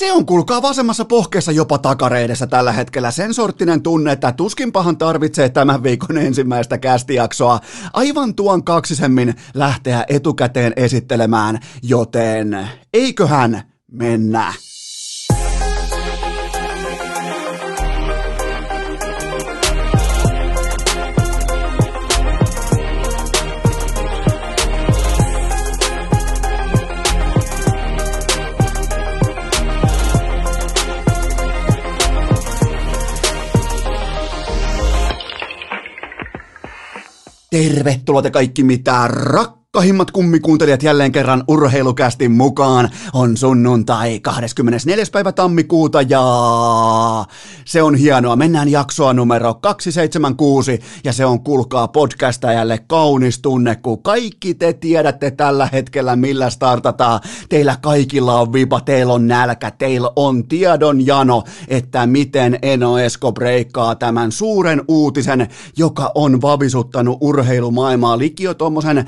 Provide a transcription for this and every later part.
Se on kulkaa vasemmassa pohkeessa jopa takareidessä tällä hetkellä sen sorttinen tunne, että tuskinpahan tarvitsee tämän viikon ensimmäistä kästijaksoa aivan tuon kaksisemmin lähteä etukäteen esittelemään, joten eiköhän mennä. Tervetuloa te kaikki mitä rak Rakkahimmat kummikuuntelijat jälleen kerran urheilukästin mukaan on sunnuntai 24. päivä tammikuuta ja se on hienoa. Mennään jaksoa numero 276 ja se on kulkaa podcastajalle kaunis tunne, kun kaikki te tiedätte tällä hetkellä millä startataan. Teillä kaikilla on vipa, teillä on nälkä, teillä on tiedon jano, että miten Eno Esko breikkaa tämän suuren uutisen, joka on vavisuttanut urheilumaailmaa likio tuommoisen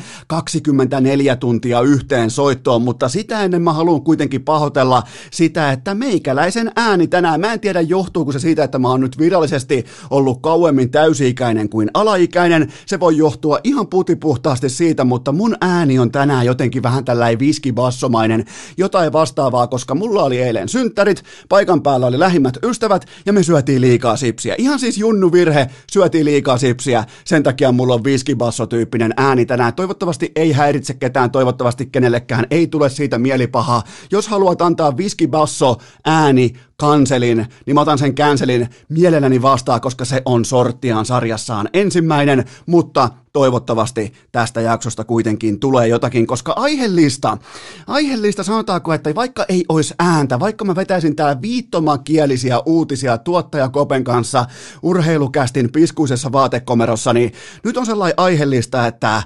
24 tuntia yhteen soittoon, mutta sitä ennen mä haluan kuitenkin pahoitella sitä, että meikäläisen ääni tänään, mä en tiedä johtuuko se siitä, että mä oon nyt virallisesti ollut kauemmin täysi-ikäinen kuin alaikäinen, se voi johtua ihan putipuhtaasti siitä, mutta mun ääni on tänään jotenkin vähän tällainen viskibassomainen, jotain vastaavaa, koska mulla oli eilen synttärit, paikan päällä oli lähimmät ystävät ja me syötiin liikaa sipsiä. Ihan siis junnu virhe, syötiin liikaa sipsiä, sen takia mulla on viskibasso-tyyppinen ääni tänään. Toivottavasti ei häiritse ketään, toivottavasti kenellekään ei tule siitä mielipahaa. Jos haluat antaa viskibasso ääni kanselin, niin mä otan sen cancelin mielelläni vastaan, koska se on sorttiaan sarjassaan ensimmäinen, mutta toivottavasti tästä jaksosta kuitenkin tulee jotakin, koska aiheellista, aiheellista sanotaanko, että vaikka ei olisi ääntä, vaikka mä vetäisin täällä viittomakielisiä uutisia tuottaja Kopen kanssa urheilukästin piskuisessa vaatekomerossa, niin nyt on sellainen aiheellista, että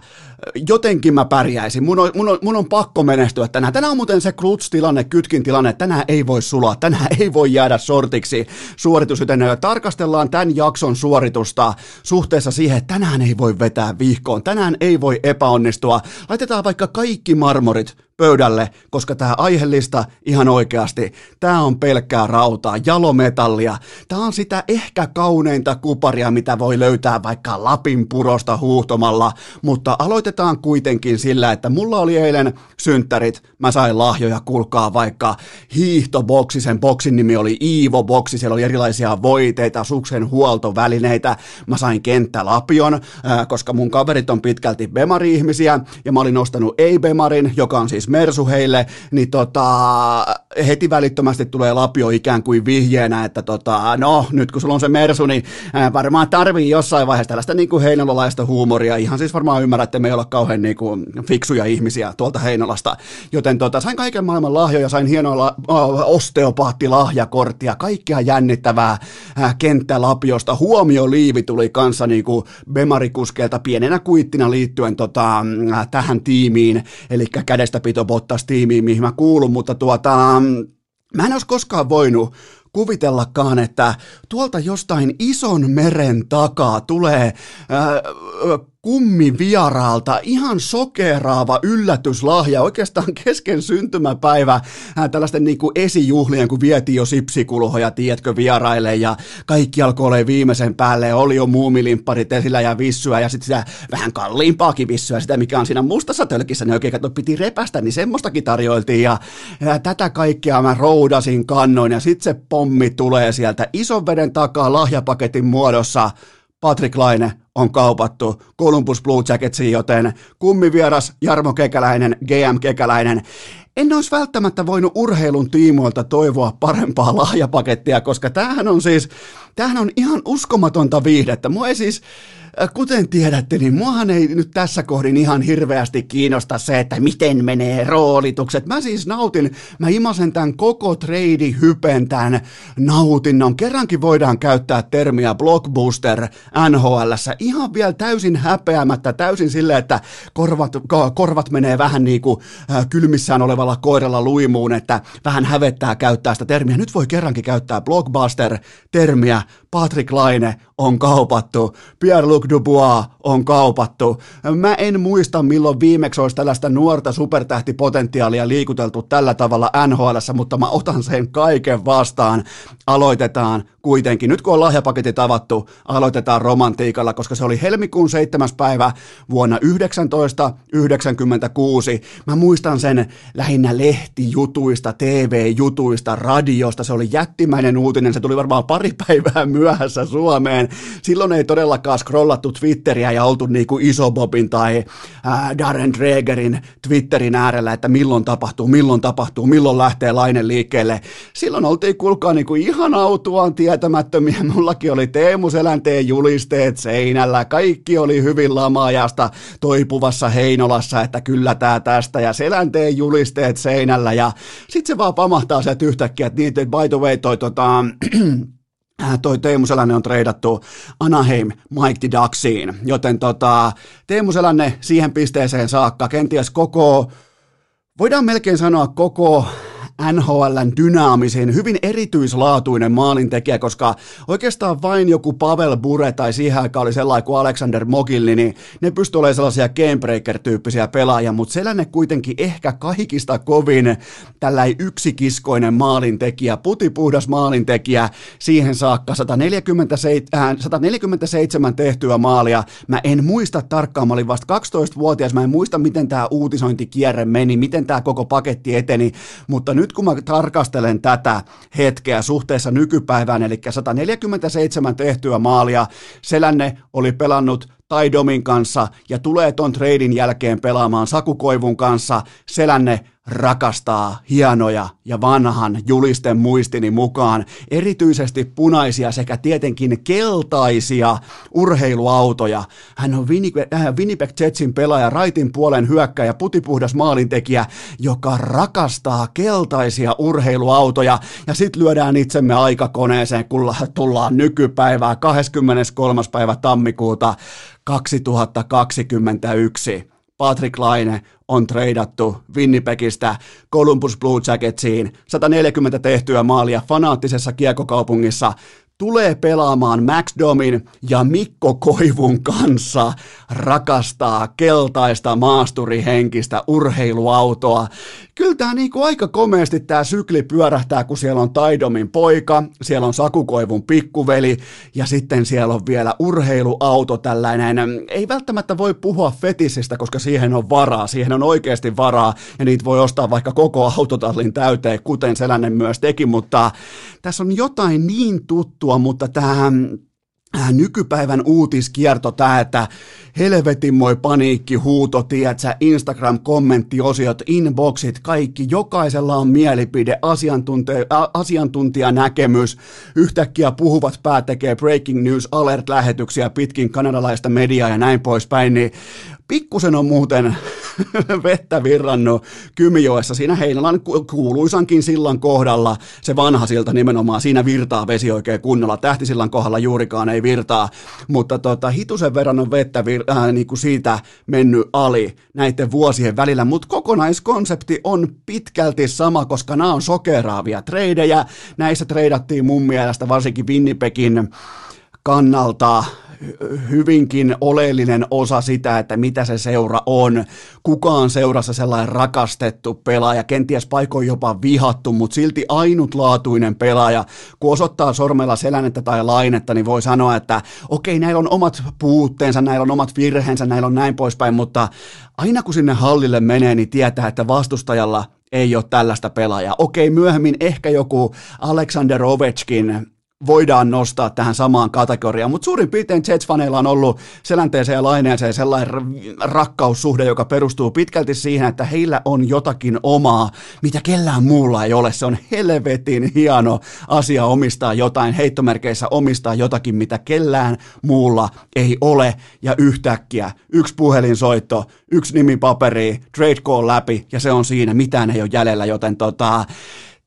jotenkin mä pärjäisin. Mun on, mun on, mun on pakko menestyä tänään. Tänään on muuten se kluts-tilanne, kytkin tilanne, tänään ei voi sulaa, tänään ei voi jäädä sortiksi suoritus, joten tarkastellaan tämän jakson suoritusta suhteessa siihen, että tänään ei voi vetää vihkoon, tänään ei voi epäonnistua. Laitetaan vaikka kaikki marmorit pöydälle, koska tämä aiheellista ihan oikeasti, tämä on pelkkää rautaa, jalometallia. Tämä on sitä ehkä kauneinta kuparia, mitä voi löytää vaikka Lapin purosta huuhtomalla, mutta aloitetaan kuitenkin sillä, että mulla oli eilen synttärit, mä sain lahjoja, kulkaa vaikka hiihtoboksi, sen boksin nimi oli Iivo Boksi, siellä oli erilaisia voiteita, suksen huoltovälineitä, mä sain kenttälapion, koska mun kaverit on pitkälti Bemari-ihmisiä, ja mä olin ostanut ei-Bemarin, joka on siis siis Mersu heille, niin tota, heti välittömästi tulee Lapio ikään kuin vihjeenä, että tota, no nyt kun sulla on se Mersu, niin varmaan tarvii jossain vaiheessa tällaista niin kuin heinolalaista huumoria. Ihan siis varmaan ymmärrätte, me ei olla kauhean niin kuin fiksuja ihmisiä tuolta Heinolasta. Joten tota, sain kaiken maailman lahjoja, sain hienoa la- osteopaattilahjakorttia, kaikkea jännittävää äh, kenttälapiosta. Huomioliivi tuli kanssa niin kuin Bemarikuskeelta pienenä kuittina liittyen tota, äh, tähän tiimiin, eli kädestä pito Bottas tiimiin, mihin mä kuulun, mutta tuota, mä en olisi koskaan voinut kuvitellakaan, että tuolta jostain ison meren takaa tulee ää, kummi vieraalta ihan sokeraava yllätyslahja oikeastaan kesken syntymäpäivä. Tällaisten niin kuin esijuhlien, kun vietiin jo sipsikulhoja, tiedätkö, vieraille ja kaikki alkoi olla viimeisen päälle, oli jo muumilimpparit esillä ja vissyä ja sitten sitä vähän kalliimpaakin vissyä, sitä mikä on siinä mustassa tölkissä, niin oikein kato, piti repästä, niin semmoistakin tarjoiltiin. Ja, ja tätä kaikkea mä roudasin kannoin ja sitten se pommi tulee sieltä ison veden takaa lahjapaketin muodossa, Patrick Laine on kaupattu Columbus Blue Jacketsiin, joten kummivieras Jarmo Kekäläinen, GM Kekäläinen, en olisi välttämättä voinut urheilun tiimoilta toivoa parempaa lahjapakettia, koska tämähän on siis, tämähän on ihan uskomatonta viihdettä. Mua ei siis, kuten tiedätte, niin muahan ei nyt tässä kohdin ihan hirveästi kiinnosta se, että miten menee roolitukset. Mä siis nautin, mä imasen tämän koko trade hypen tämän nautinnon. Kerrankin voidaan käyttää termiä blockbuster NHLssä ihan vielä täysin häpeämättä, täysin sille, että korvat, korvat menee vähän niin kuin äh, kylmissään olevalla koiralla luimuun, että vähän hävettää käyttää sitä termiä. Nyt voi kerrankin käyttää blockbuster-termiä. Patrick Laine on kaupattu. Pierre-Luc Dubois on kaupattu. Mä en muista, milloin viimeksi olisi tällaista nuorta supertähtipotentiaalia liikuteltu tällä tavalla NHL, mutta mä otan sen kaiken vastaan. Aloitetaan kuitenkin. Nyt kun on lahjapaketit avattu, aloitetaan romantiikalla, koska se oli helmikuun 7. päivä vuonna 1996. Mä muistan sen lähinnä lehtijutuista, TV-jutuista, radiosta. Se oli jättimäinen uutinen. Se tuli varmaan pari päivää myöhässä Suomeen. Silloin ei todellakaan scrollattu Twitteriä ja oltu niin kuin Isobobin tai Darren Dregerin Twitterin äärellä, että milloin tapahtuu, milloin tapahtuu, milloin lähtee lainen liikkeelle. Silloin oltiin kuulkaa niin kuin ihan autuaan tietämättömiä. Mullakin oli Teemu Selänteen julisteet seinällä. Kaikki oli hyvin lamaajasta toipuvassa Heinolassa, että kyllä tää tästä. Ja Selänteen julisteet seinällä. Ja sit se vaan pamahtaa sieltä yhtäkkiä, että niitä by the way toi tota, Äh, toi Teemu Selänne on treidattu Anaheim Mike Ducksiin, joten tota, Teemu Selänne siihen pisteeseen saakka, kenties koko, voidaan melkein sanoa koko NHLn dynaamisin, hyvin erityislaatuinen maalintekijä, koska oikeastaan vain joku Pavel Bure tai siihen aikaan oli sellainen kuin Alexander Mogilni, niin ne pystyivät olemaan sellaisia gamebreaker-tyyppisiä pelaajia, mutta Selänne kuitenkin ehkä kaikista kovin tällainen yksikiskoinen maalintekijä, putipuhdas maalintekijä, siihen saakka 147, äh, 147 tehtyä maalia. Mä en muista tarkkaan, mä olin vasta 12-vuotias, mä en muista miten tämä uutisointikierre meni, miten tämä koko paketti eteni, mutta nyt nyt kun mä tarkastelen tätä hetkeä suhteessa nykypäivään, eli 147 tehtyä maalia, Selänne oli pelannut Taidomin kanssa ja tulee ton treidin jälkeen pelaamaan Sakukoivun kanssa. Selänne rakastaa hienoja ja vanhan julisten muistini mukaan erityisesti punaisia sekä tietenkin keltaisia urheiluautoja. Hän on Winnipeg, äh, Jetsin pelaaja, raitin puolen hyökkäjä, putipuhdas maalintekijä, joka rakastaa keltaisia urheiluautoja. Ja sit lyödään itsemme aikakoneeseen, kun tullaan nykypäivää 23. päivä tammikuuta 2021. Patrick Laine on treidattu Winnipegistä Columbus Blue Jacketsiin. 140 tehtyä maalia fanaattisessa kiekokaupungissa tulee pelaamaan Max Domin ja Mikko Koivun kanssa rakastaa keltaista maasturihenkistä urheiluautoa. Kyllä tämä niinku aika komeasti tämä sykli pyörähtää, kun siellä on Taidomin poika, siellä on Sakukoivun pikkuveli ja sitten siellä on vielä urheiluauto tällainen. Ei välttämättä voi puhua fetisistä, koska siihen on varaa, siihen on oikeasti varaa ja niitä voi ostaa vaikka koko autotallin täyteen, kuten Selänne myös teki, mutta tässä on jotain niin tuttua, mutta tämä äh, nykypäivän uutiskierto tämä, että helvetin moi paniikki, huuto, tiedätkö, Instagram-kommenttiosiot, inboxit, kaikki, jokaisella on mielipide, asiantuntija, asiantuntijanäkemys, yhtäkkiä puhuvat päät tekee breaking news alert-lähetyksiä pitkin kanadalaista mediaa ja näin poispäin, niin Pikkusen on muuten vettä virrannut Kymijoessa, siinä Heinolan kuuluisankin sillan kohdalla, se vanha silta nimenomaan, siinä virtaa vesi oikein kunnolla, tähtisillan kohdalla juurikaan ei virtaa, mutta tota, hitusen verran on vettä vir, äh, niin kuin siitä mennyt ali näiden vuosien välillä, mutta kokonaiskonsepti on pitkälti sama, koska nämä on sokeraavia treidejä, näissä treidattiin mun mielestä varsinkin Winnipegin kannalta hyvinkin oleellinen osa sitä, että mitä se seura on. Kukaan seurassa sellainen rakastettu pelaaja, kenties paikoin jopa vihattu, mutta silti ainutlaatuinen pelaaja. Kun osoittaa sormella selänettä tai lainetta, niin voi sanoa, että okei, näillä on omat puutteensa, näillä on omat virheensä, näillä on näin poispäin, mutta aina kun sinne hallille menee, niin tietää, että vastustajalla ei ole tällaista pelaajaa. Okei, myöhemmin ehkä joku Alexander Ovechkin voidaan nostaa tähän samaan kategoriaan, mutta suurin piirtein Jets-faneilla on ollut selänteeseen ja laineeseen sellainen rakkaussuhde, joka perustuu pitkälti siihen, että heillä on jotakin omaa, mitä kellään muulla ei ole. Se on helvetin hieno asia omistaa jotain, heittomerkeissä omistaa jotakin, mitä kellään muulla ei ole, ja yhtäkkiä yksi puhelinsoitto, yksi nimi paperi, trade call läpi, ja se on siinä, mitään ei ole jäljellä, joten tota,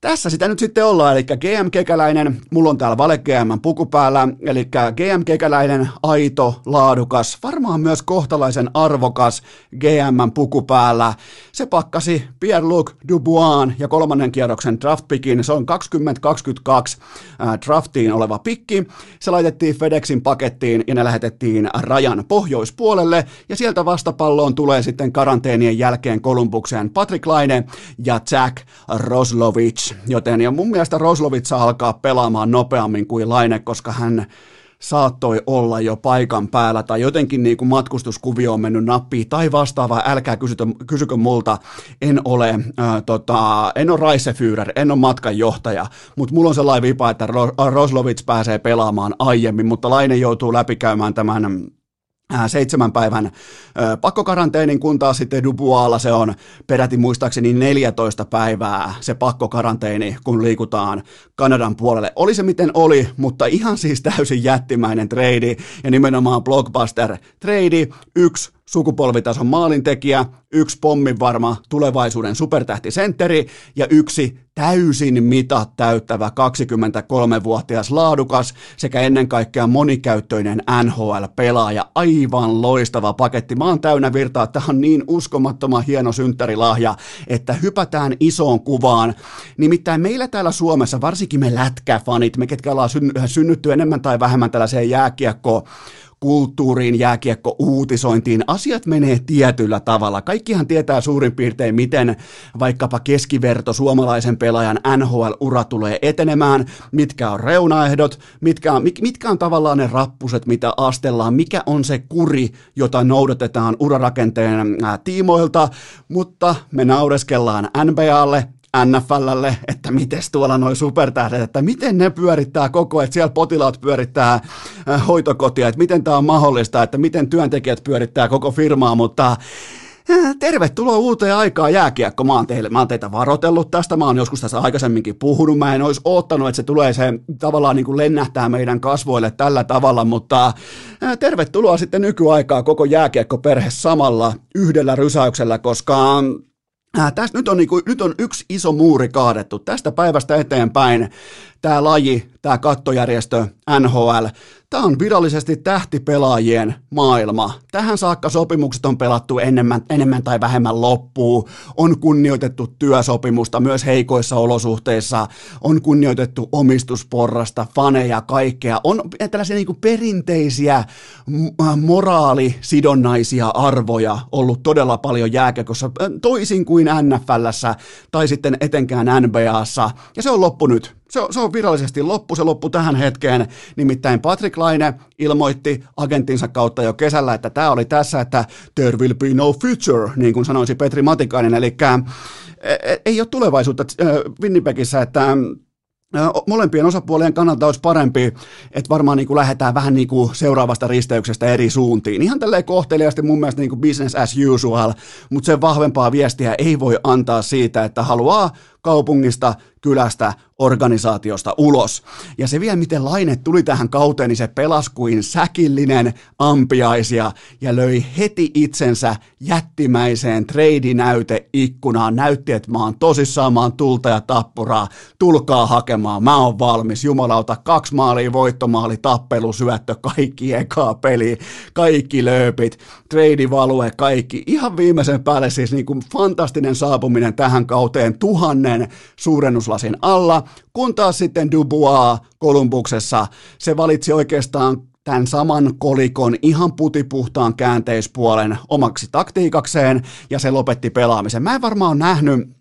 tässä sitä nyt sitten ollaan, eli GM Kekäläinen, mulla on täällä Vale GM puku päällä, eli GM Kekäläinen, aito, laadukas, varmaan myös kohtalaisen arvokas GM puku päällä. Se pakkasi Pierre-Luc Dubois ja kolmannen kierroksen draftpikin, se on 2022 äh, draftiin oleva pikki. Se laitettiin FedExin pakettiin ja ne lähetettiin rajan pohjoispuolelle, ja sieltä vastapalloon tulee sitten karanteenien jälkeen Kolumbukseen Patrick Laine ja Jack Roslovich joten ja mun mielestä Roslovitsa alkaa pelaamaan nopeammin kuin Laine, koska hän saattoi olla jo paikan päällä tai jotenkin niin kuin matkustuskuvio on mennyt nappiin tai vastaavaa, älkää kysytä, kysykö multa, en ole, ää, tota, en ole Reisefyrer, en ole matkanjohtaja, mutta mulla on sellainen vipa, että Roslovits pääsee pelaamaan aiemmin, mutta Laine joutuu läpikäymään tämän Äh, seitsemän päivän äh, pakkokaranteenin, kun taas sitten Dubualla se on peräti muistaakseni 14 päivää se pakkokaranteeni, kun liikutaan Kanadan puolelle. Oli se miten oli, mutta ihan siis täysin jättimäinen trade ja nimenomaan blockbuster trade, yksi sukupolvitason maalintekijä, yksi pommin varma tulevaisuuden supertähtisentteri ja yksi täysin mitat täyttävä 23-vuotias laadukas sekä ennen kaikkea monikäyttöinen NHL-pelaaja. Aivan loistava paketti. Mä oon täynnä virtaa, tämä on niin uskomattoman hieno synttärilahja, että hypätään isoon kuvaan. Nimittäin meillä täällä Suomessa, varsinkin me lätkäfanit, me ketkä ollaan synnytty enemmän tai vähemmän tällaiseen jääkiekkoon, kulttuuriin, jääkiekko uutisointiin, asiat menee tietyllä tavalla. Kaikkihan tietää suurin piirtein, miten vaikkapa keskiverto suomalaisen pelaajan NHL-ura tulee etenemään, mitkä on reunaehdot, mitkä on, mitkä on tavallaan ne rappuset, mitä astellaan, mikä on se kuri, jota noudatetaan urarakenteen tiimoilta, mutta me naureskellaan NBAlle, NFLlle, että miten tuolla noin supertähdet, että miten ne pyörittää koko, että siellä potilaat pyörittää äh, hoitokotia, että miten tämä on mahdollista, että miten työntekijät pyörittää koko firmaa, mutta äh, Tervetuloa uuteen aikaan jääkiekko. Mä oon, teille, mä oon teitä varotellut tästä, mä oon joskus tässä aikaisemminkin puhunut. Mä en olisi oottanut, että se tulee se tavallaan niin kuin lennähtää meidän kasvoille tällä tavalla, mutta äh, tervetuloa sitten nykyaikaa koko jääkiekko-perhe samalla yhdellä rysäyksellä, koska Äh, tästä nyt on, niin kuin, nyt on yksi iso muuri kaadettu. Tästä päivästä eteenpäin tämä laji, tämä kattojärjestö NHL, tämä on virallisesti tähtipelaajien maailma. Tähän saakka sopimukset on pelattu enemmän, enemmän tai vähemmän loppuun, on kunnioitettu työsopimusta myös heikoissa olosuhteissa, on kunnioitettu omistusporrasta, faneja, kaikkea. On tällaisia niin kuin perinteisiä äh, moraalisidonnaisia arvoja ollut todella paljon jääkekossa, äh, toisin kuin NFLssä tai sitten etenkään NBAssa, ja se on loppu nyt se on, se on virallisesti loppu, se loppu tähän hetkeen. Nimittäin Patrick Laine ilmoitti agenttinsa kautta jo kesällä, että tämä oli tässä, että there will be no future, niin kuin sanoisi Petri Matikainen, eli ei ole tulevaisuutta Winnipegissä, että molempien osapuolien kannalta olisi parempi, että varmaan niin kuin lähdetään vähän niin kuin seuraavasta risteyksestä eri suuntiin. Ihan tälleen kohteliaasti mun mielestä niin kuin business as usual, mutta sen vahvempaa viestiä ei voi antaa siitä, että haluaa kaupungista, kylästä, organisaatiosta ulos. Ja se vielä, miten Laine tuli tähän kauteen, niin se pelasi kuin säkillinen ampiaisia ja löi heti itsensä jättimäiseen treidinäyteikkunaan. Näytti, että mä oon tosissaan, mä oon tulta ja tappuraa, tulkaa hakemaan, mä oon valmis. Jumalauta, kaksi maalia, voittomaali, tappelu, syöttö, kaikki ekaa peli, kaikki lööpit, treidivalue, kaikki. Ihan viimeisen päälle siis niin kuin fantastinen saapuminen tähän kauteen, tuhannen suurennuslasin alla, kun taas sitten Dubois Kolumbuksessa, se valitsi oikeastaan tämän saman kolikon ihan putipuhtaan käänteispuolen omaksi taktiikakseen ja se lopetti pelaamisen. Mä en varmaan nähnyt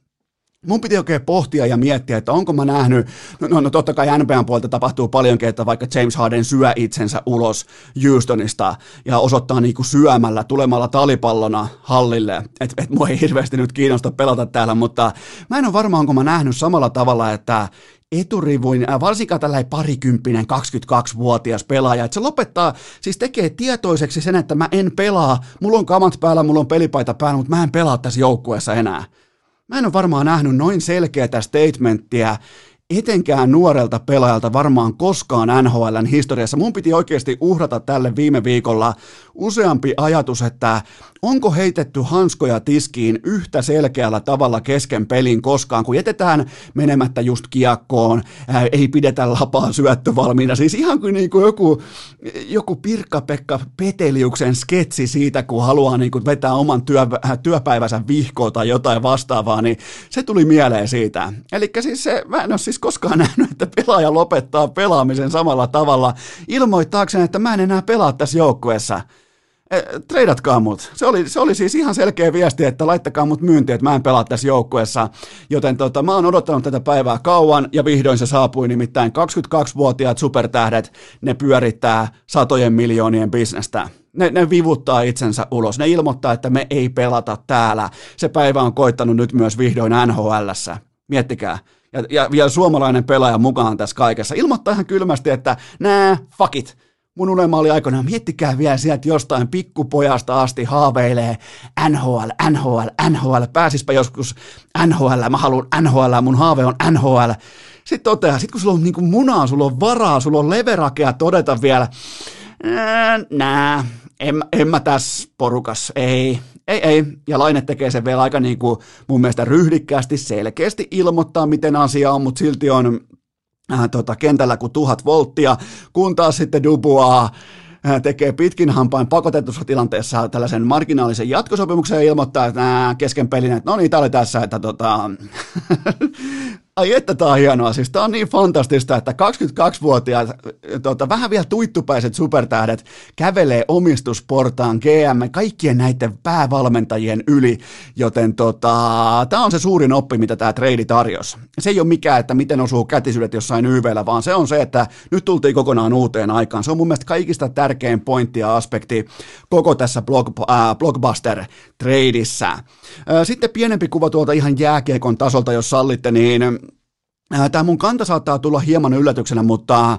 Mun piti oikein pohtia ja miettiä, että onko mä nähnyt, no, no, no totta kai NBAn puolta tapahtuu paljonkin, että vaikka James Harden syö itsensä ulos Houstonista ja osoittaa niinku syömällä, tulemalla talipallona hallille, että et mua ei hirveästi nyt kiinnosta pelata täällä, mutta mä en ole varma, onko mä nähnyt samalla tavalla, että eturivuin, äh, varsinkaan tällä parikymppinen 22-vuotias pelaaja, että se lopettaa, siis tekee tietoiseksi sen, että mä en pelaa, mulla on kamat päällä, mulla on pelipaita päällä, mutta mä en pelaa tässä joukkueessa enää. Mä en ole varmaan nähnyt noin selkeätä statementtia etenkään nuorelta pelaajalta varmaan koskaan NHLn historiassa. Mun piti oikeasti uhrata tälle viime viikolla useampi ajatus, että onko heitetty hanskoja tiskiin yhtä selkeällä tavalla kesken pelin koskaan, kun jätetään menemättä just kiekkoon, ää, ei pidetä lapaa syöttövalmiina. Siis ihan kuin, niin kuin joku, joku Pirkka-Pekka Peteliuksen sketsi siitä, kun haluaa niin kuin vetää oman työ, työpäivänsä vihkoa tai jotain vastaavaa, niin se tuli mieleen siitä. Eli siis se, mä en ole siis koskaan nähnyt, että pelaaja lopettaa pelaamisen samalla tavalla ilmoittaakseen, että mä en enää pelaa tässä joukkueessa. Eh, treidatkaa mut. Se oli, se oli siis ihan selkeä viesti, että laittakaa mut myyntiin, että mä en pelaa tässä joukkueessa. Joten tota, mä oon odottanut tätä päivää kauan ja vihdoin se saapui nimittäin 22-vuotiaat supertähdet, ne pyörittää satojen miljoonien bisnestä. Ne, ne vivuttaa itsensä ulos. Ne ilmoittaa, että me ei pelata täällä. Se päivä on koittanut nyt myös vihdoin NHLssä. Miettikää. Ja, ja vielä suomalainen pelaaja mukaan tässä kaikessa. Ilmoittaa ihan kylmästi, että nää, fuck it Mun unelma oli aikoinaan, miettikää vielä sieltä jostain pikkupojasta asti haaveilee NHL, NHL, NHL, pääsispä joskus NHL, mä haluan NHL, mun haave on NHL. Sitten toteaa, sit kun sulla on niin munaa, sulla on varaa, sulla on leverakea todeta vielä, nää, en, en mä tässä porukas, ei, ei, ei. Ja Laine tekee sen vielä aika niin kuin mun mielestä ryhdikkäästi, selkeästi ilmoittaa, miten asia on, mutta silti on äh, tota, kentällä kuin tuhat volttia, kun taas sitten Dubois äh, tekee pitkin hampain pakotetussa tilanteessa tällaisen marginaalisen jatkosopimuksen ja ilmoittaa, että nää kesken pelin, että no niin, tää oli tässä, että tota, Ai että tää on hienoa, siis tää on niin fantastista, että 22-vuotiaat, tota, vähän vielä tuittupäiset supertähdet kävelee omistusportaan GM kaikkien näiden päävalmentajien yli, joten tota, tää on se suurin oppi, mitä tämä trade tarjosi. Se ei ole mikään, että miten osuu kätisyydet jossain YVllä, vaan se on se, että nyt tultiin kokonaan uuteen aikaan. Se on mun mielestä kaikista tärkein pointti ja aspekti koko tässä blog, äh, blockbuster-tradeissa. Äh, sitten pienempi kuva tuolta ihan jääkiekon tasolta, jos sallitte, niin Tämä mun kanta saattaa tulla hieman yllätyksenä, mutta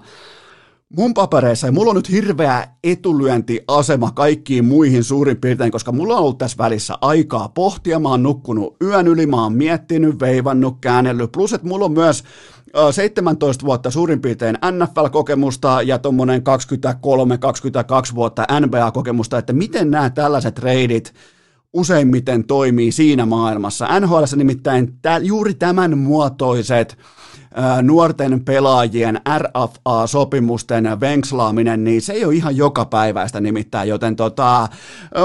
mun papereissa, ja mulla on nyt hirveä etulyöntiasema kaikkiin muihin suurin piirtein, koska mulla on ollut tässä välissä aikaa pohtia, mä oon nukkunut yön yli, mä oon miettinyt, veivannut, käännellyt, plus että mulla on myös 17 vuotta suurin piirtein NFL-kokemusta ja tuommoinen 23-22 vuotta NBA-kokemusta, että miten nämä tällaiset treidit useimmiten toimii siinä maailmassa. NHL nimittäin tä, juuri tämän muotoiset nuorten pelaajien RFA-sopimusten venkslaaminen, niin se ei ole ihan joka päiväistä nimittäin, joten tota,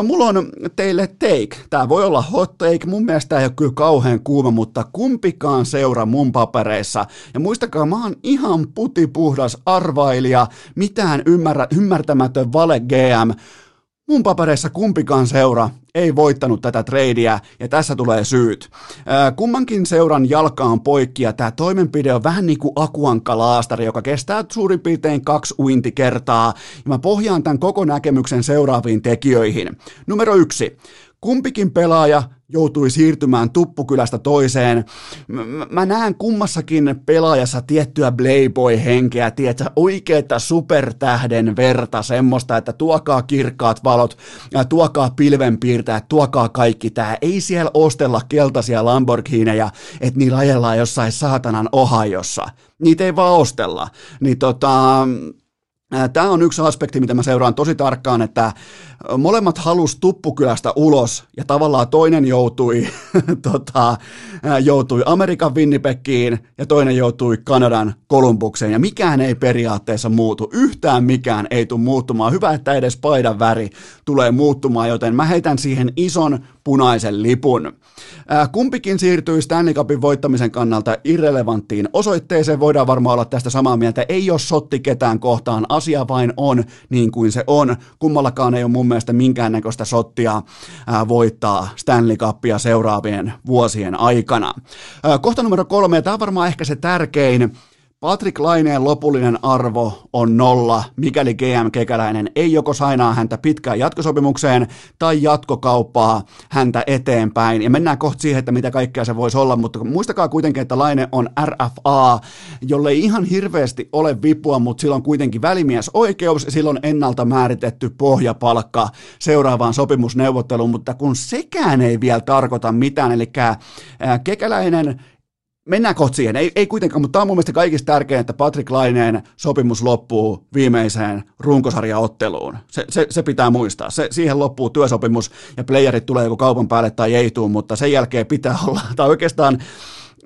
mulla on teille take. Tämä voi olla hot take, mun mielestä ei ole kyllä kauhean kuuma, mutta kumpikaan seura mun papereissa. Ja muistakaa, mä oon ihan putipuhdas arvailija, mitään ymmärrä, ymmärtämätön vale GM, Mun papereissa kumpikaan seura ei voittanut tätä treidiä ja tässä tulee syyt. kummankin seuran jalka on poikki ja tämä toimenpide on vähän niin kuin akuankkalaastari, joka kestää suurin piirtein kaksi uintikertaa. Ja mä pohjaan tämän koko näkemyksen seuraaviin tekijöihin. Numero yksi. Kumpikin pelaaja joutui siirtymään tuppukylästä toiseen. Mä näen kummassakin pelaajassa tiettyä Playboy-henkeä, tietää oikeeta supertähden verta, semmoista, että tuokaa kirkkaat valot, tuokaa pilvenpiirtäjät, tuokaa kaikki tää. Ei siellä ostella keltaisia Lamborghineja, että niillä ajellaan jossain saatanan Ohiossa. Niitä ei vaan ostella. Niin tota, Tämä on yksi aspekti, mitä mä seuraan tosi tarkkaan, että molemmat halus tuppukylästä ulos ja tavallaan toinen joutui, tota, joutui Amerikan Winnipegkiin ja toinen joutui Kanadan Kolumbukseen ja mikään ei periaatteessa muutu. Yhtään mikään ei tule muuttumaan. Hyvä, että edes paidan väri tulee muuttumaan, joten mä heitän siihen ison punaisen lipun. Kumpikin siirtyy Stanley Cupin voittamisen kannalta irrelevanttiin osoitteeseen. Voidaan varmaan olla tästä samaa mieltä. Ei ole sotti ketään kohtaan. Asia vain on niin kuin se on. Kummallakaan ei ole mun mielestä minkäännäköistä sottia voittaa Stanley Cupia seuraavien vuosien aikana. Kohta numero kolme, tämä on varmaan ehkä se tärkein Patrick Laineen lopullinen arvo on nolla, mikäli GM Kekäläinen ei joko sainaa häntä pitkään jatkosopimukseen tai jatkokauppaa häntä eteenpäin. Ja mennään kohta siihen, että mitä kaikkea se voisi olla, mutta muistakaa kuitenkin, että Laine on RFA, jolle ei ihan hirveästi ole vipua, mutta sillä on kuitenkin välimies oikeus, silloin ennalta määritetty pohjapalkka seuraavaan sopimusneuvotteluun, mutta kun sekään ei vielä tarkoita mitään, eli Kekäläinen Mennään kohta siihen, ei, ei kuitenkaan, mutta tämä on mun mielestä kaikista tärkeää, että Patrick Laineen sopimus loppuu viimeiseen runkosarjaotteluun. Se, se, se pitää muistaa. Se, siihen loppuu työsopimus ja playerit tulee joku kaupan päälle tai ei tule, mutta sen jälkeen pitää olla, tai oikeastaan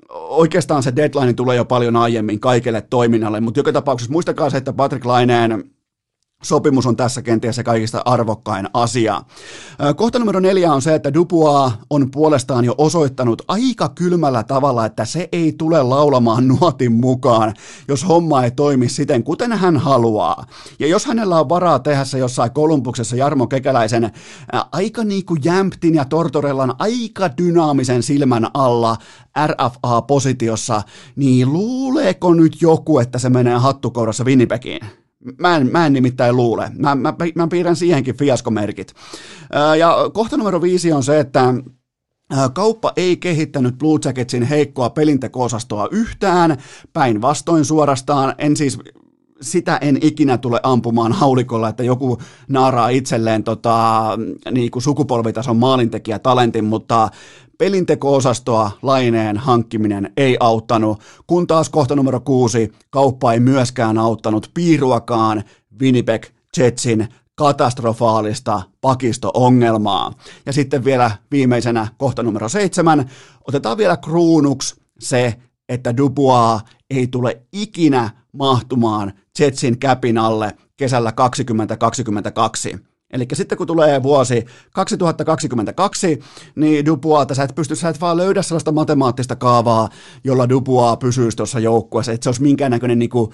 oikeastaan se deadline tulee jo paljon aiemmin kaikelle toiminnalle, mutta joka tapauksessa muistakaa se, että Patrick Laineen sopimus on tässä kenties se kaikista arvokkain asia. Kohta numero neljä on se, että Dupua on puolestaan jo osoittanut aika kylmällä tavalla, että se ei tule laulamaan nuotin mukaan, jos homma ei toimi siten, kuten hän haluaa. Ja jos hänellä on varaa tehdä se jossain Kolumbuksessa Jarmo Kekäläisen aika niin kuin Jämptin ja Tortorellan aika dynaamisen silmän alla RFA-positiossa, niin luuleeko nyt joku, että se menee hattukourassa Winnipegiin? Mä en, mä en nimittäin luule. Mä, mä, mä piirrän siihenkin fiaskomerkit. Ja kohta numero viisi on se, että Kauppa ei kehittänyt Blue Jacketsin heikkoa pelinteko-osastoa yhtään, päinvastoin suorastaan, en siis sitä en ikinä tule ampumaan haulikolla, että joku naaraa itselleen tota, niin kuin sukupolvitason maalintekijä talentin, mutta pelinteko-osastoa laineen hankkiminen ei auttanut, kun taas kohta numero kuusi, kauppa ei myöskään auttanut piiruakaan Winnipeg Jetsin katastrofaalista pakisto-ongelmaa. Ja sitten vielä viimeisenä kohta numero seitsemän, otetaan vielä kruunuksi se, että Dubois ei tule ikinä mahtumaan Jetsin käpin alle kesällä 2022. Eli sitten kun tulee vuosi 2022, niin Dupuata sä et pysty, sä et vaan löydä sellaista matemaattista kaavaa, jolla Dupua pysyisi tuossa joukkueessa, että se olisi minkäännäköinen niin kuin,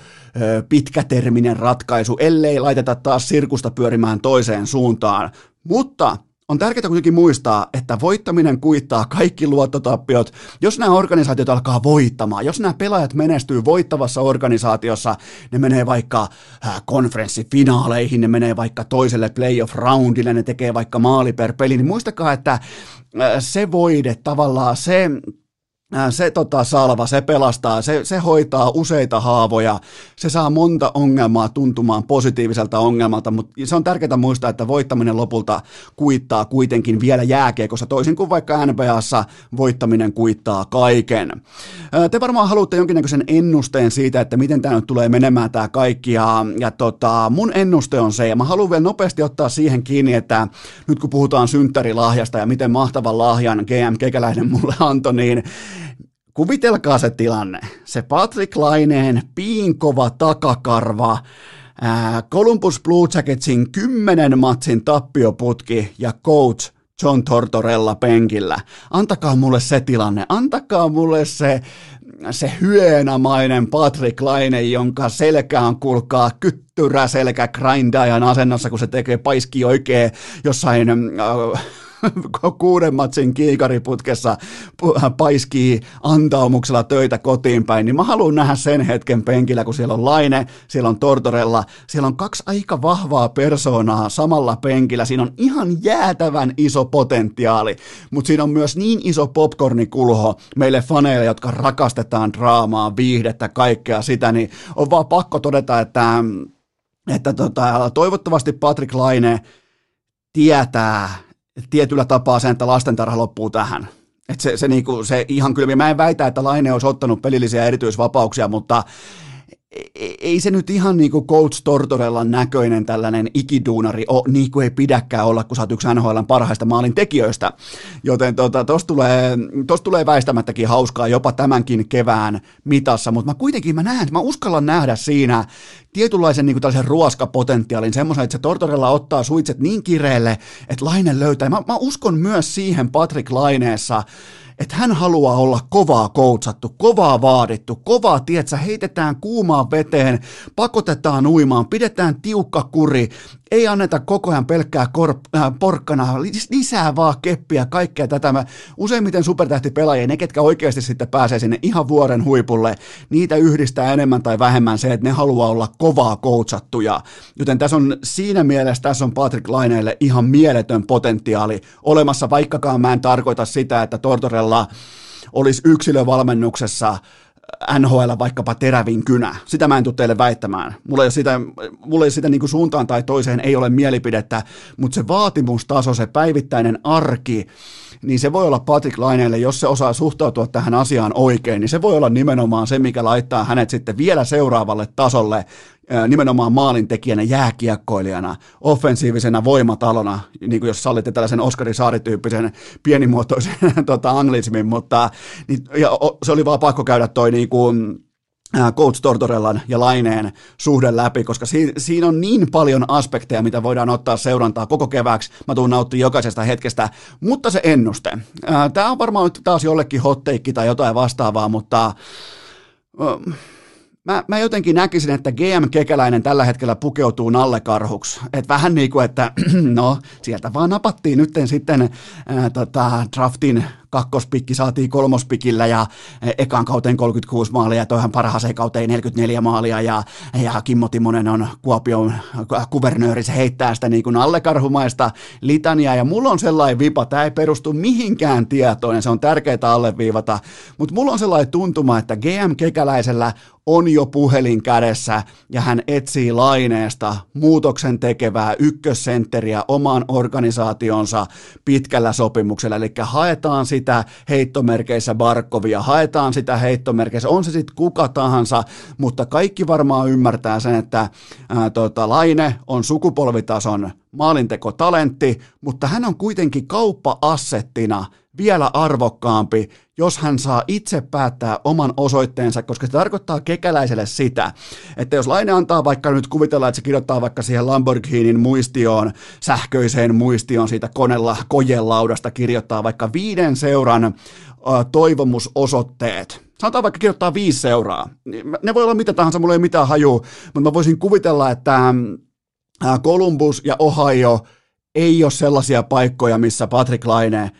pitkäterminen ratkaisu, ellei laiteta taas sirkusta pyörimään toiseen suuntaan. Mutta on tärkeää kuitenkin muistaa, että voittaminen kuittaa kaikki luottotappiot. Jos nämä organisaatiot alkaa voittamaan, jos nämä pelaajat menestyy voittavassa organisaatiossa, ne menee vaikka äh, konferenssifinaaleihin, ne menee vaikka toiselle playoff-roundille, ne tekee vaikka maali per peli, niin muistakaa, että äh, se voide tavallaan, se se tota, salva, se pelastaa, se, se hoitaa useita haavoja, se saa monta ongelmaa tuntumaan positiiviselta ongelmalta, mutta se on tärkeää muistaa, että voittaminen lopulta kuittaa kuitenkin vielä jääkiekossa, toisin kuin vaikka NBAssa voittaminen kuittaa kaiken. Te varmaan haluatte jonkinnäköisen ennusteen siitä, että miten tämä nyt tulee menemään tämä kaikki, ja, ja tota, mun ennuste on se, ja mä haluan vielä nopeasti ottaa siihen kiinni, että nyt kun puhutaan synttärilahjasta ja miten mahtavan lahjan GM Kekäläinen mulle antoi, niin Kuvitelkaa se tilanne. Se Patrick Laineen piinkova takakarva, ää, Columbus Blue Jacketsin kymmenen matsin tappioputki ja coach John Tortorella penkillä. Antakaa mulle se tilanne, antakaa mulle se, se hyönamainen Patrick Laine, jonka selkään kulkaa kyttyrä selkä grindajan asennossa, kun se tekee paiski oikein jossain äh, kuuden matsin kiikariputkessa paiskii antaumuksella töitä kotiin päin, niin mä haluan nähdä sen hetken penkillä, kun siellä on Laine, siellä on Tortorella, siellä on kaksi aika vahvaa persoonaa samalla penkillä, siinä on ihan jäätävän iso potentiaali, mutta siinä on myös niin iso popcornikulho meille faneille, jotka rakastetaan draamaa, viihdettä, kaikkea sitä, niin on vaan pakko todeta, että, että tota, toivottavasti Patrick Laine tietää, tietyllä tapaa sen, että lastentarha loppuu tähän. Et se, se, niinku, se ihan kyllä, mä en väitä, että Laine olisi ottanut pelillisiä erityisvapauksia, mutta ei se nyt ihan niin kuin Coach Tortorellan näköinen tällainen ikiduunari ole, niin kuin ei pidäkään olla, kun sä oot yksi NHL parhaista maalin tekijöistä. Joten tuosta tota, tulee, tosta tulee väistämättäkin hauskaa jopa tämänkin kevään mitassa, mutta mä kuitenkin mä näen, mä uskallan nähdä siinä tietynlaisen niin kuin tällaisen ruoskapotentiaalin, semmoisen, että se Tortorella ottaa suitset niin kireelle, että Laine löytää. Mä, mä uskon myös siihen Patrick Laineessa, että hän haluaa olla kovaa koutsattu, kovaa vaadittu, kovaa, tietsä, heitetään kuumaan veteen, pakotetaan uimaan, pidetään tiukka kuri, ei anneta koko ajan pelkkää korp- äh, porkkana, lisää vaan keppiä, kaikkea tätä. Mä, useimmiten supertähtipelaajia, ne ketkä oikeasti sitten pääsee sinne ihan vuoren huipulle, niitä yhdistää enemmän tai vähemmän se, että ne haluaa olla kovaa koutsattuja. Joten tässä on siinä mielessä, tässä on Patrick Laineelle ihan mieletön potentiaali olemassa, vaikkakaan mä en tarkoita sitä, että Tortorella olisi yksilövalmennuksessa NHL vaikkapa terävin kynä. Sitä mä en tule teille väittämään. Mulla ei sitä, mulla ei sitä niin kuin suuntaan tai toiseen ei ole mielipidettä, mutta se vaatimustaso, se päivittäinen arki, niin se voi olla Patrick Laineelle, jos se osaa suhtautua tähän asiaan oikein, niin se voi olla nimenomaan se, mikä laittaa hänet sitten vielä seuraavalle tasolle nimenomaan maalintekijänä, jääkiekkoilijana, offensiivisena voimatalona, niin kuin jos sallitte tällaisen Oskari Saari-tyyppisen pienimuotoisen tota, anglismin, mutta niin, ja se oli vaan pakko käydä toi niin kuin, Coach Tortorellan ja Laineen suhde läpi, koska si- siinä on niin paljon aspekteja, mitä voidaan ottaa seurantaa koko kevääksi. Mä tuun nauttimaan jokaisesta hetkestä, mutta se ennuste. Tämä on varmaan nyt taas jollekin hotteikki tai jotain vastaavaa, mutta Mä, mä jotenkin näkisin, että GM Kekäläinen tällä hetkellä pukeutuu nallekarhuksi. Et vähän niin kuin, että no, sieltä vaan napattiin nyt sitten ää, tota, draftin kakkospikki saatiin kolmospikillä ja ekan kauteen 36 maalia toihan parhaaseen kauteen 44 maalia ja, ja Kimmo Timonen on Kuopion kuvernööri, se heittää sitä niin kuin allekarhumaista litania ja mulla on sellainen vipa, tämä ei perustu mihinkään tietoon ja se on tärkeää alleviivata, mutta mulla on sellainen tuntuma, että GM Kekäläisellä on jo puhelin kädessä ja hän etsii laineesta muutoksen tekevää ykkössentteriä omaan organisaationsa pitkällä sopimuksella. Eli haetaan sitä heittomerkeissä Barkovia, haetaan sitä heittomerkeissä, on se sitten kuka tahansa, mutta kaikki varmaan ymmärtää sen, että ää, tota, Laine on sukupolvitason maalintekotalentti, mutta hän on kuitenkin kauppa-assettina vielä arvokkaampi, jos hän saa itse päättää oman osoitteensa, koska se tarkoittaa kekäläiselle sitä, että jos Laine antaa vaikka nyt kuvitella, että se kirjoittaa vaikka siihen Lamborghinin muistioon, sähköiseen muistioon siitä konella kojelaudasta kirjoittaa vaikka viiden seuran toivomusosoitteet, sanotaan vaikka kirjoittaa viisi seuraa. Ne voi olla mitä tahansa, mulla ei mitään haju, mutta mä voisin kuvitella, että Columbus ja Ohio ei ole sellaisia paikkoja, missä Patrick Laine –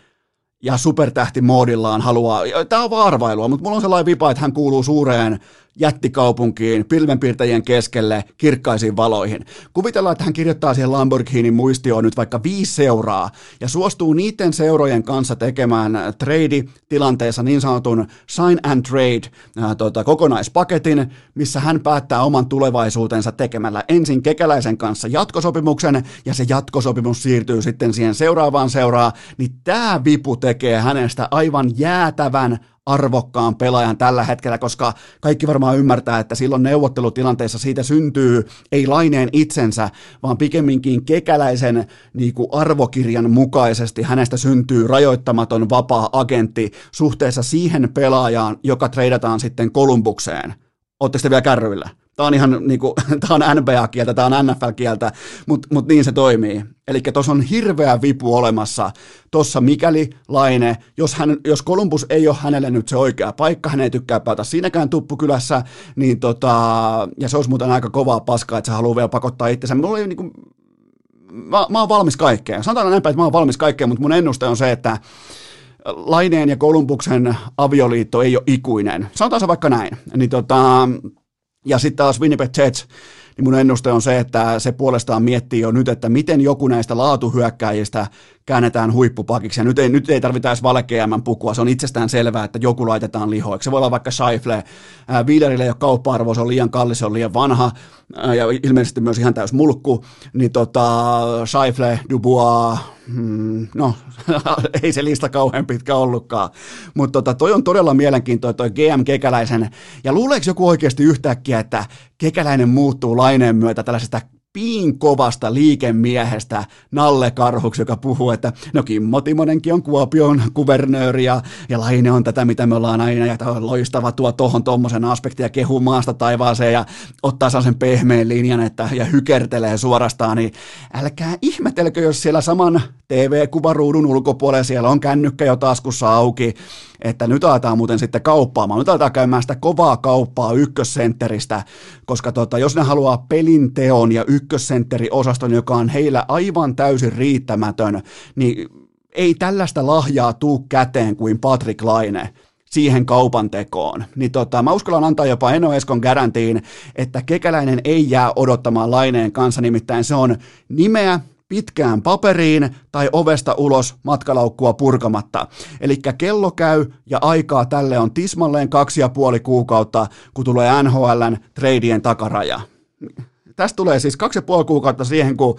ja supertähtimoodillaan haluaa, tämä on vaan arvailua, mutta mulla on sellainen vipa, että hän kuuluu suureen jättikaupunkiin, pilvenpiirtäjien keskelle, kirkkaisiin valoihin. Kuvitellaan, että hän kirjoittaa siihen Lamborghinin muistioon nyt vaikka viisi seuraa ja suostuu niiden seurojen kanssa tekemään trade-tilanteessa niin sanotun sign and trade äh, tota, kokonaispaketin, missä hän päättää oman tulevaisuutensa tekemällä ensin kekäläisen kanssa jatkosopimuksen ja se jatkosopimus siirtyy sitten siihen seuraavaan seuraa, niin tämä vipu tekee hänestä aivan jäätävän arvokkaan pelaajan tällä hetkellä, koska kaikki varmaan ymmärtää, että silloin neuvottelutilanteessa siitä syntyy ei laineen itsensä, vaan pikemminkin kekäläisen niin kuin arvokirjan mukaisesti hänestä syntyy rajoittamaton vapaa agentti suhteessa siihen pelaajaan, joka treidataan sitten Kolumbukseen. Oletteko te vielä kärryillä? Tämä on ihan niin kuin, tämä on NBA-kieltä, tämä on NFL-kieltä, mutta mut niin se toimii. Eli tuossa on hirveä vipu olemassa tuossa mikäli Laine, jos, hän, jos Columbus ei ole hänelle nyt se oikea paikka, hän ei tykkää päätä siinäkään tuppukylässä, niin tota, ja se olisi muuten aika kovaa paskaa, että se haluaa vielä pakottaa itsensä. Mulla ei niin kuin, mä, mä oon valmis kaikkeen. Sanotaan näinpä, että mä oon valmis kaikkeen, mutta mun ennuste on se, että Laineen ja Kolumbuksen avioliitto ei ole ikuinen. Sanotaan se vaikka näin. Niin tota, ja sitten taas Winnipeg Jets, niin mun ennuste on se, että se puolestaan miettii jo nyt, että miten joku näistä laatuhyökkäjistä käännetään huippupakiksi. Ja nyt ei, nyt ei tarvita edes vale pukua, se on itsestään selvää, että joku laitetaan lihoiksi. Se voi olla vaikka Scheifle, Wheelerille ei ole kauppa-arvo, se on liian kallis, se on liian vanha, ja ilmeisesti myös ihan täys mulkku, niin tota, Scheifle, Dubois, hmm, no ei se lista kauhean pitkä ollutkaan, mutta tota, toi on todella mielenkiintoinen toi GM Kekäläisen, ja luuleeko joku oikeasti yhtäkkiä, että Kekäläinen muuttuu laineen myötä tällaisesta piin kovasta liikemiehestä Nalle Karhuksi, joka puhuu, että no Kimmo Timonenkin on Kuopion kuvernööri ja, ja Laine on tätä, mitä me ollaan aina, ja loistava tuo tuohon tuommoisen aspektin ja kehuu maasta taivaaseen ja ottaa sen pehmeän linjan että, ja hykertelee suorastaan, niin älkää ihmetelkö, jos siellä saman TV-kuvaruudun ulkopuolella siellä on kännykkä jo taskussa auki, että nyt aletaan muuten sitten kauppaamaan, nyt aletaan käymään sitä kovaa kauppaa ykkössentteristä, koska tota, jos ne haluaa pelin teon ja ykkössentteri-osaston, joka on heillä aivan täysin riittämätön, niin ei tällaista lahjaa tuu käteen kuin Patrick Laine siihen kaupan tekoon. Niin tota, mä uskallan antaa jopa Eno Eskon garantiin, että kekäläinen ei jää odottamaan laineen kanssa, nimittäin se on nimeä pitkään paperiin tai ovesta ulos matkalaukkua purkamatta. Eli kello käy ja aikaa tälle on tismalleen kaksi ja puoli kuukautta, kun tulee NHLn treidien takaraja. Tästä tulee siis kaksi ja puoli kuukautta siihen, kun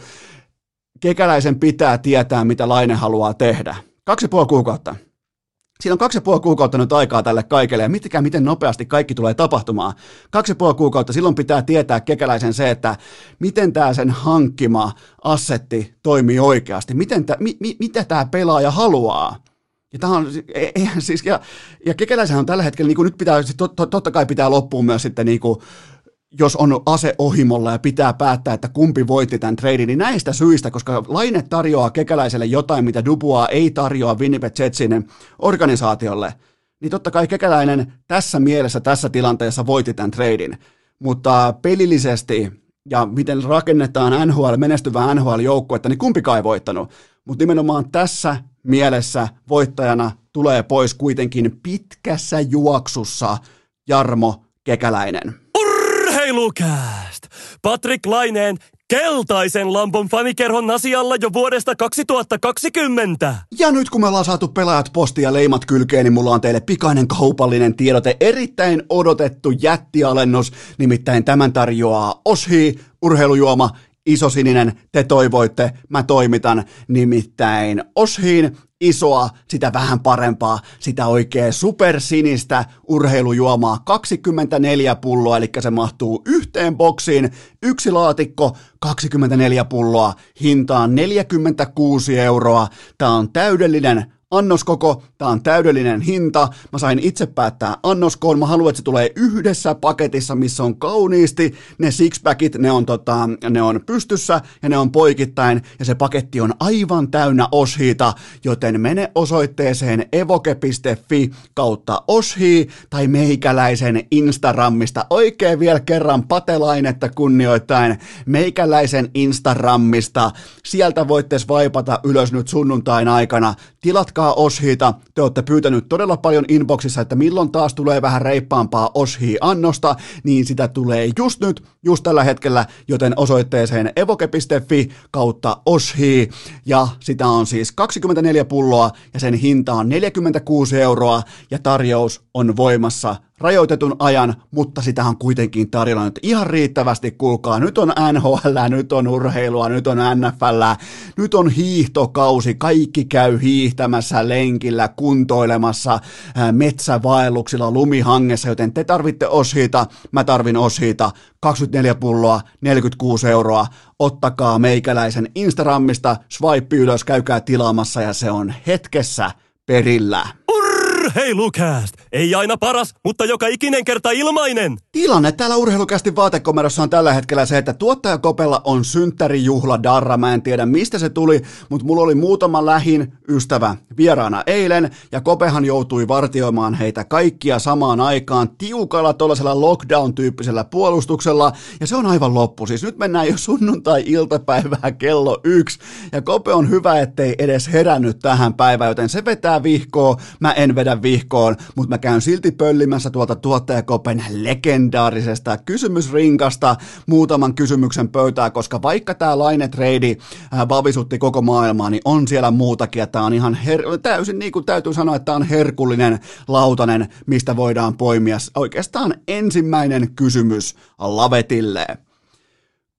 kekäläisen pitää tietää, mitä Laine haluaa tehdä. Kaksi ja puoli kuukautta. Siinä on kaksi ja puoli kuukautta nyt aikaa tälle kaikelle, ja mitikään miten nopeasti kaikki tulee tapahtumaan. Kaksi ja puoli kuukautta, silloin pitää tietää kekäläisen se, että miten tämä sen hankkima assetti toimii oikeasti, miten tää, mi, mi, mitä tämä pelaaja haluaa. Ja, tämä on, eihän siis, ja, ja kekäläisen on tällä hetkellä, niin kuin nyt pitää, tot, totta kai pitää loppuun myös sitten niin kuin, jos on ase ohimolla ja pitää päättää, että kumpi voitti tämän treidin, niin näistä syistä, koska Laine tarjoaa kekäläiselle jotain, mitä Dubua ei tarjoa Winnipeg Jetsin organisaatiolle, niin totta kai kekäläinen tässä mielessä, tässä tilanteessa voitti tämän treidin. Mutta pelillisesti ja miten rakennetaan NHL, menestyvää NHL-joukkuetta, niin kumpikaan ei voittanut. Mutta nimenomaan tässä mielessä voittajana tulee pois kuitenkin pitkässä juoksussa Jarmo Kekäläinen. Urheilukääst! Patrick Laineen keltaisen lampon fanikerhon asialla jo vuodesta 2020. Ja nyt kun me ollaan saatu pelaajat posti ja leimat kylkeen, niin mulla on teille pikainen kaupallinen tiedote. Erittäin odotettu jättialennus, nimittäin tämän tarjoaa Oshi, urheilujuoma, isosininen, te toivoitte, mä toimitan nimittäin Oshiin isoa, sitä vähän parempaa, sitä oikein supersinistä urheilujuomaa, 24 pulloa, eli se mahtuu yhteen boksiin, yksi laatikko, 24 pulloa, hintaan 46 euroa. Tämä on täydellinen annoskoko, tämä on täydellinen hinta, mä sain itse päättää annoskoon, mä haluan, että se tulee yhdessä paketissa, missä on kauniisti ne sixpackit, ne on, tota, ne on pystyssä ja ne on poikittain. Ja se paketti on aivan täynnä oshiita, joten mene osoitteeseen evoke.fi kautta oshi tai meikäläisen Instagramista. Oikein vielä kerran patelainetta kunnioittain meikäläisen Instagramista, sieltä voitte vaipata ylös nyt sunnuntain aikana, tilatkaa Oshita. Te olette pyytänyt todella paljon inboxissa, että milloin taas tulee vähän reippaampaa Oshi-annosta, niin sitä tulee just nyt, just tällä hetkellä, joten osoitteeseen evoke.fi kautta Oshi. Ja sitä on siis 24 pulloa ja sen hinta on 46 euroa ja tarjous on voimassa rajoitetun ajan, mutta sitä on kuitenkin tarjolla nyt ihan riittävästi, kuulkaa. Nyt on NHL, nyt on urheilua, nyt on NFL, nyt on hiihtokausi, kaikki käy hiihtämässä lenkillä, kuntoilemassa metsävaelluksilla, lumihangessa, joten te tarvitte oshiita, mä tarvin oshiita, 24 pulloa, 46 euroa, ottakaa meikäläisen Instagramista, swipe ylös, käykää tilaamassa ja se on hetkessä perillä. Urheilukääst! Ei aina paras, mutta joka ikinen kerta ilmainen! Tilanne täällä urheilukästi vaatekomerossa on tällä hetkellä se, että tuottajakopella on synttärijuhla darra. Mä en tiedä mistä se tuli, mutta mulla oli muutama lähin ystävä vieraana eilen ja Kopehan joutui vartioimaan heitä kaikkia samaan aikaan tiukalla tuollaisella lockdown-tyyppisellä puolustuksella ja se on aivan loppu. Siis nyt mennään jo sunnuntai-iltapäivää kello yksi ja Kope on hyvä, ettei edes herännyt tähän päivään, joten se vetää vihkoa, mä en vedä vihkoon, mutta mä käyn silti pöllimässä tuolta tuottajakopen legendaarisesta kysymysrinkasta muutaman kysymyksen pöytää, koska vaikka tämä Laine-treidi äh, vavisutti koko maailmaa, niin on siellä muutakin, että on ihan her- täysin, niin kuin täytyy sanoa, että on herkullinen lautanen, mistä voidaan poimia oikeastaan ensimmäinen kysymys Lavetille.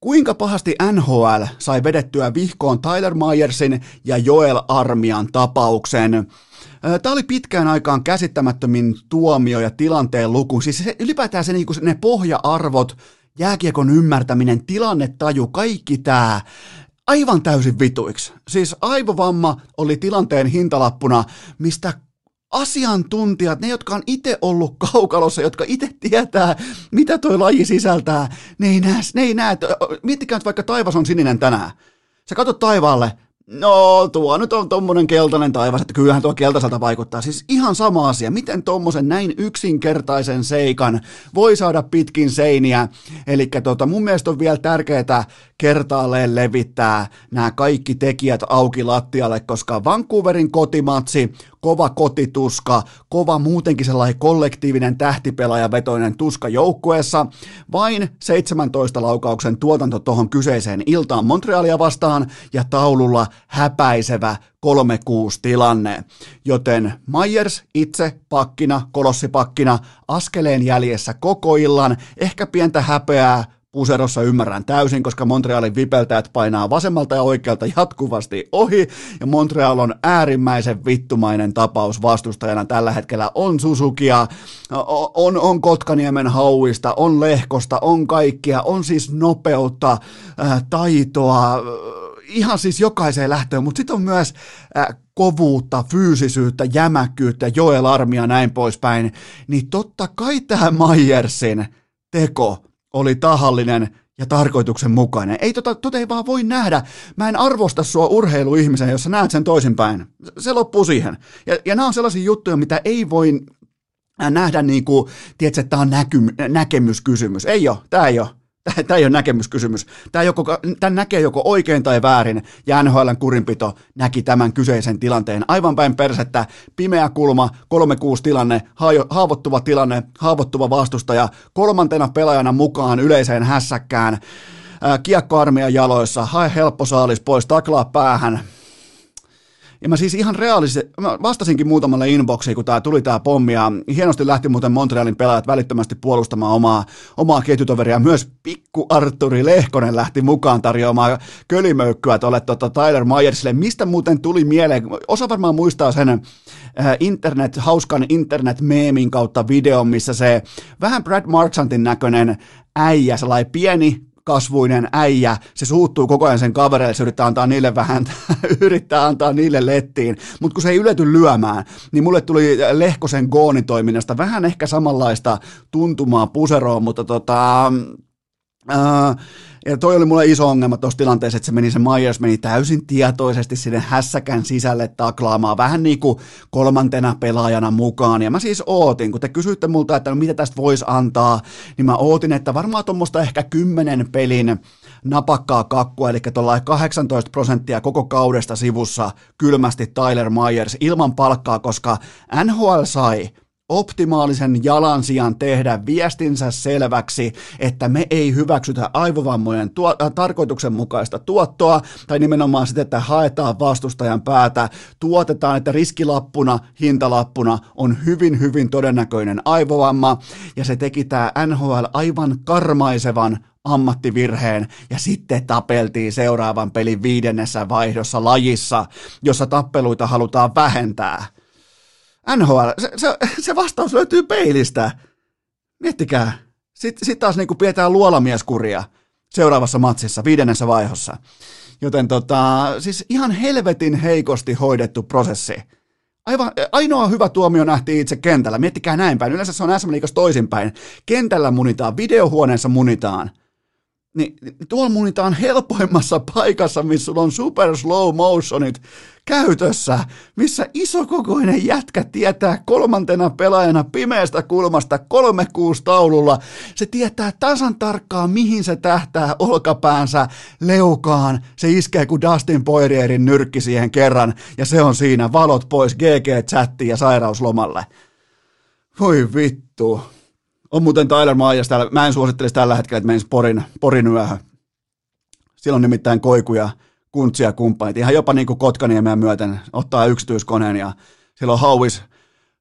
Kuinka pahasti NHL sai vedettyä vihkoon Tyler Myersin ja Joel Armian tapauksen? Tämä oli pitkään aikaan käsittämättömin tuomio ja tilanteen luku. Siis se, ylipäätään se, niinku, ne pohja-arvot, jääkiekon ymmärtäminen, tilannetaju, kaikki tämä aivan täysin vituiksi. Siis aivovamma oli tilanteen hintalappuna, mistä asiantuntijat, ne jotka on itse ollut kaukalossa, jotka itse tietää, mitä toi laji sisältää, ne ei näe, ne ei näe. Miettikää, että vaikka taivas on sininen tänään. Sä katsot taivaalle, No, tuo nyt on tommonen keltainen taivas, että kyllähän tuo keltaiselta vaikuttaa. Siis ihan sama asia, miten tommosen näin yksinkertaisen seikan voi saada pitkin seiniä. Eli tota, mun mielestä on vielä tärkeää kertaalleen levittää nämä kaikki tekijät auki lattialle, koska Vancouverin kotimatsi, kova kotituska, kova muutenkin sellainen kollektiivinen tähtipelaajavetoinen tuska joukkueessa, vain 17 laukauksen tuotanto tuohon kyseiseen iltaan Montrealia vastaan ja taululla häpäisevä 3-6 tilanne, joten Myers itse pakkina, kolossipakkina, askeleen jäljessä koko illan, ehkä pientä häpeää, Puserossa ymmärrän täysin, koska Montrealin vipeltäjät painaa vasemmalta ja oikealta jatkuvasti ohi, ja Montreal on äärimmäisen vittumainen tapaus vastustajana tällä hetkellä. On Susukia, on, on Kotkaniemen hauista, on Lehkosta, on kaikkia, on siis nopeutta, äh, taitoa, äh, ihan siis jokaiseen lähtöön, mutta sitten on myös äh, kovuutta, fyysisyyttä, jämäkkyyttä, Joel Armia näin poispäin, niin totta kai tämä Myersin teko oli tahallinen ja tarkoituksenmukainen. Ei tota, tota ei vaan voi nähdä. Mä en arvosta sua urheiluihmisen, jos sä näet sen toisinpäin. Se loppuu siihen. Ja, ja nämä on sellaisia juttuja, mitä ei voi nähdä niin kuin, tiedätkö, että tämä on näky, näkemyskysymys. Ei ole, tämä ei ole. Tämä ei ole näkemyskysymys. Tämä joko, tämän näkee joko oikein tai väärin, ja NHLn kurinpito näki tämän kyseisen tilanteen aivan päin persettä. Pimeä kulma, 3-6 tilanne, haavoittuva tilanne, haavoittuva vastustaja, kolmantena pelaajana mukaan yleiseen hässäkkään, kiekkoarmeijan jaloissa, hae helppo saalis pois, taklaa päähän, ja mä siis ihan reaalisesti, mä vastasinkin muutamalle inboxiin, kun tää tuli tää pommi, ja hienosti lähti muuten Montrealin pelaajat välittömästi puolustamaan omaa, omaa ketjutoveria. Myös pikku Arturi Lehkonen lähti mukaan tarjoamaan kölimöykkyä tuolle tota Tyler Myersille. Mistä muuten tuli mieleen, osa varmaan muistaa sen äh, internet, hauskan internet-meemin kautta videon, missä se vähän Brad Marchantin näköinen äijä, sellainen pieni kasvuinen äijä, se suuttuu koko ajan sen kavereille, se yrittää antaa niille vähän, yrittää antaa niille lettiin, mutta kun se ei ylety lyömään, niin mulle tuli Lehkosen goonitoiminnasta vähän ehkä samanlaista tuntumaa puseroon, mutta tota, Uh, ja toi oli mulle iso ongelma tuossa tilanteessa, että se meni se Myers meni täysin tietoisesti sinne hässäkän sisälle taklaamaan, vähän niin kuin kolmantena pelaajana mukaan. Ja mä siis ootin, kun te kysyitte multa, että no mitä tästä voisi antaa, niin mä ootin, että varmaan tuommoista ehkä kymmenen pelin napakkaa kakkua, eli tuolla 18 prosenttia koko kaudesta sivussa kylmästi Tyler Myers ilman palkkaa, koska NHL sai optimaalisen jalansijan tehdä viestinsä selväksi, että me ei hyväksytä aivovammojen tuo, äh, tarkoituksenmukaista tuottoa, tai nimenomaan sitä, että haetaan vastustajan päätä, tuotetaan, että riskilappuna, hintalappuna on hyvin, hyvin todennäköinen aivovamma, ja se teki tämä NHL aivan karmaisevan ammattivirheen ja sitten tapeltiin seuraavan pelin viidennessä vaihdossa lajissa, jossa tappeluita halutaan vähentää. NHL, se, se, se vastaus löytyy peilistä. Miettikää. Sitten sit taas niin pidetään luolamieskuria seuraavassa matsissa, viidennessä vaihossa. Joten tota, siis ihan helvetin heikosti hoidettu prosessi. Aivan, ainoa hyvä tuomio nähtiin itse kentällä. Miettikää näin päin. Yleensä se on SM Liigassa toisinpäin. Kentällä munitaan, videohuoneessa munitaan niin tuolla munitaan helpoimmassa paikassa, missä sulla on super slow motionit käytössä, missä isokokoinen jätkä tietää kolmantena pelaajana pimeästä kulmasta 36 taululla. Se tietää tasan tarkkaan, mihin se tähtää olkapäänsä leukaan. Se iskee kuin Dustin Poirierin nyrkki siihen kerran, ja se on siinä valot pois GG-chatti ja sairauslomalle. Voi vittu. On muuten Tyler Myers täällä, mä en suosittelisi tällä hetkellä, että menisi Porin, Porin yöhön. Silloin nimittäin koikuja, kuntsia kumppanit, ihan jopa niin kuin Kotkaniemeä myöten. Ottaa yksityiskoneen ja silloin Hauis,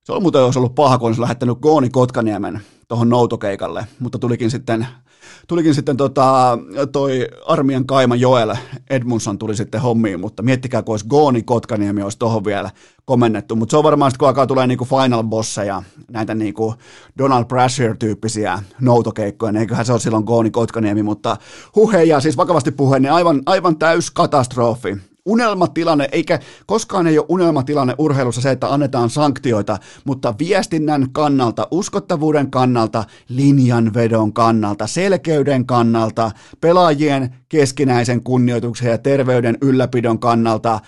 se on muuten olisi ollut paha, kun olisi lähettänyt Gooni Kotkaniemen tuohon noutokeikalle, mutta tulikin sitten tulikin sitten tota, toi armian kaima Joel Edmundson tuli sitten hommiin, mutta miettikää, kun olisi Gooni Kotkaniemi olisi tuohon vielä komennettu, mutta se on varmaan sitten, kun alkaa tulee niinku final bosseja, näitä niinku Donald Brashear-tyyppisiä noutokeikkoja, niin eiköhän se ole silloin Gooni Kotkaniemi, mutta huhe ja siis vakavasti puheen, niin aivan, aivan täys katastrofi unelmatilanne, eikä koskaan ei ole unelmatilanne urheilussa se, että annetaan sanktioita, mutta viestinnän kannalta, uskottavuuden kannalta, linjanvedon kannalta, selkeyden kannalta, pelaajien keskinäisen kunnioituksen ja terveyden ylläpidon kannalta,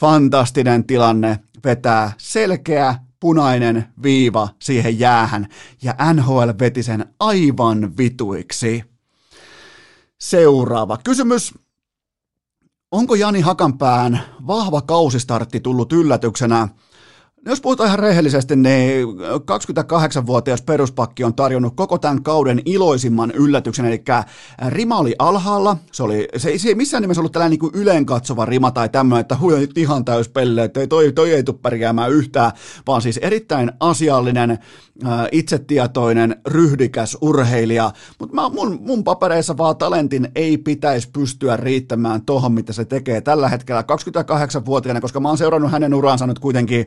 fantastinen tilanne vetää selkeä punainen viiva siihen jäähän, ja NHL veti sen aivan vituiksi. Seuraava kysymys. Onko Jani Hakanpään vahva kausistartti tullut yllätyksenä? Jos puhutaan ihan rehellisesti, niin 28-vuotias peruspakki on tarjonnut koko tämän kauden iloisimman yllätyksen, eli rima oli alhaalla, se, oli, se, se ei missään nimessä ollut tällainen niin yleen katsova rima tai tämmöinen, että hui ihan täys pelle, että toi, toi ei tule pärjäämään yhtään, vaan siis erittäin asiallinen, itsetietoinen, ryhdikäs urheilija, mutta mun, mun papereissa vaan talentin ei pitäisi pystyä riittämään tohon, mitä se tekee tällä hetkellä 28-vuotiaana, koska mä oon seurannut hänen uransa nyt kuitenkin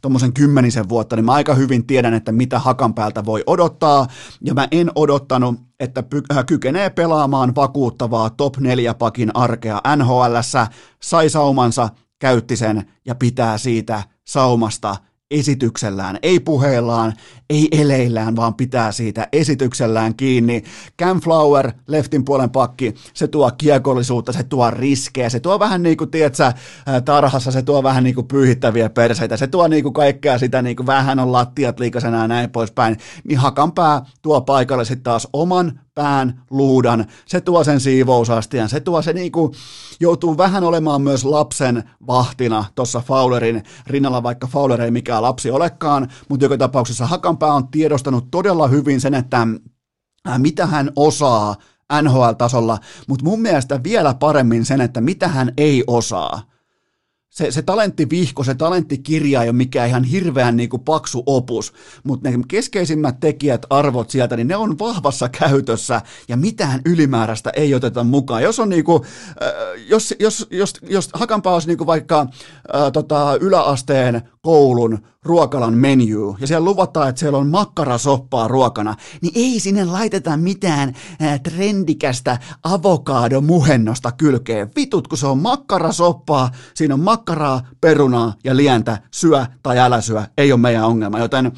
tuommoisen kymmenisen vuotta, niin mä aika hyvin tiedän, että mitä hakan päältä voi odottaa, ja mä en odottanut, että py- äh, kykenee pelaamaan vakuuttavaa top 4 pakin arkea NHLssä, sai saumansa, käytti sen ja pitää siitä saumasta esityksellään, ei puheellaan, ei eleillään, vaan pitää siitä esityksellään kiinni. Cam Flower, leftin puolen pakki, se tuo kiekollisuutta, se tuo riskejä, se tuo vähän niin kuin, tiedätkö, tarhassa, se tuo vähän niin kuin pyyhittäviä perseitä, se tuo niin kuin kaikkea sitä, niin kuin vähän on lattiat liikasena ja näin poispäin, niin Hakanpää tuo paikalle sitten taas oman pään, luudan, se tuo sen siivousastian, se tuo se niinku, joutuu vähän olemaan myös lapsen vahtina tuossa Fowlerin rinnalla, vaikka Fowler ei mikään lapsi olekaan, mutta joka tapauksessa Hakanpää on tiedostanut todella hyvin sen, että äh, mitä hän osaa NHL-tasolla, mutta mun mielestä vielä paremmin sen, että mitä hän ei osaa se, se talenttivihko, se talenttikirja ei ole mikään ihan hirveän niin kuin paksu opus, mutta ne keskeisimmät tekijät, arvot sieltä, niin ne on vahvassa käytössä ja mitään ylimääräistä ei oteta mukaan. Jos on niin kuin, äh, jos, jos, jos, jos Hakanpää olisi niin kuin vaikka äh, tota, yläasteen koulun ruokalan menu ja siellä luvataan, että siellä on makkarasoppaa ruokana, niin ei sinne laiteta mitään ää, trendikästä avokadomuhennosta kylkeen. Vitut, kun se on makkarasoppaa, siinä on makkaraa, perunaa ja lientä, syö tai älä syö, ei ole meidän ongelma, joten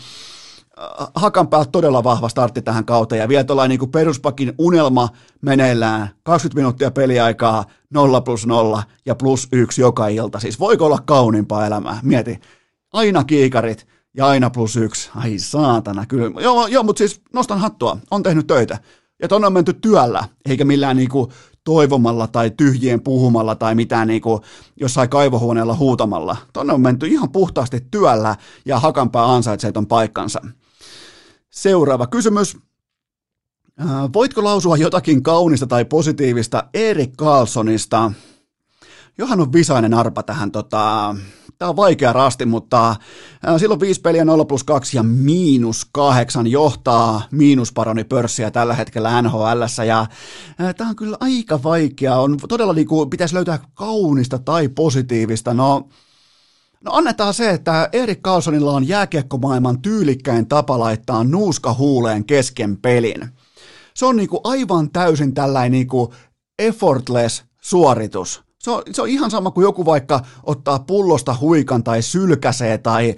Hakanpää todella vahva startti tähän kauteen. Ja vielä tuollainen niin peruspakin unelma meneillään, 20 minuuttia peliaikaa, 0 plus 0 ja plus 1 joka ilta. Siis voiko olla kauniimpaa elämää? Mieti, aina kiikarit ja aina plus yksi. Ai saatana, kyllä. Joo, joo mutta siis nostan hattua, on tehnyt töitä. Ja tonne on menty työllä, eikä millään niinku toivomalla tai tyhjien puhumalla tai mitään niinku jossain kaivohuoneella huutamalla. Tonne on menty ihan puhtaasti työllä ja Hakanpää ansaitsee ton paikkansa. Seuraava kysymys. Äh, voitko lausua jotakin kaunista tai positiivista Erik Carlsonista? Johan on visainen arpa tähän tota, Tämä on vaikea rasti, mutta silloin viisi peliä 0 plus 2 ja miinus kahdeksan johtaa miinusparoni pörssiä tällä hetkellä NHL. Ja tämä on kyllä aika vaikea. On todella niin kuin, pitäisi löytää kaunista tai positiivista. No, No annetaan se, että Erik Carlsonilla on jääkiekkomaailman tyylikkäin tapa laittaa nuuska huuleen kesken pelin. Se on niinku aivan täysin tällainen niinku effortless suoritus. Se on, se on ihan sama kuin joku vaikka ottaa pullosta huikan tai sylkäsee tai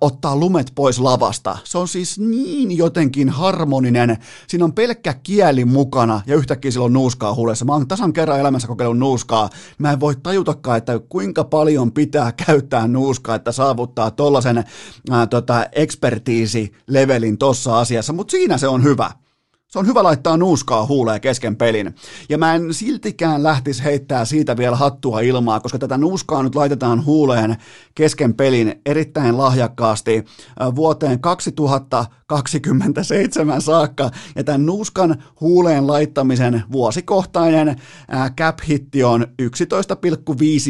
ottaa lumet pois lavasta. Se on siis niin jotenkin harmoninen. Siinä on pelkkä kieli mukana ja yhtäkkiä sillä on nuuskaa huulessa. Mä oon tasan kerran elämässä kokeillut nuuskaa. Mä en voi tajutakaan, että kuinka paljon pitää käyttää nuuskaa, että saavuttaa tollasen tota, ekspertiisi-levelin tossa asiassa, mutta siinä se on hyvä. Se on hyvä laittaa nuuskaa huuleen kesken pelin. Ja mä en siltikään lähtisi heittää siitä vielä hattua ilmaa, koska tätä nuuskaa nyt laitetaan huuleen kesken pelin erittäin lahjakkaasti vuoteen 2027 saakka. Ja tämän nuuskan huuleen laittamisen vuosikohtainen cap-hitti on 11,5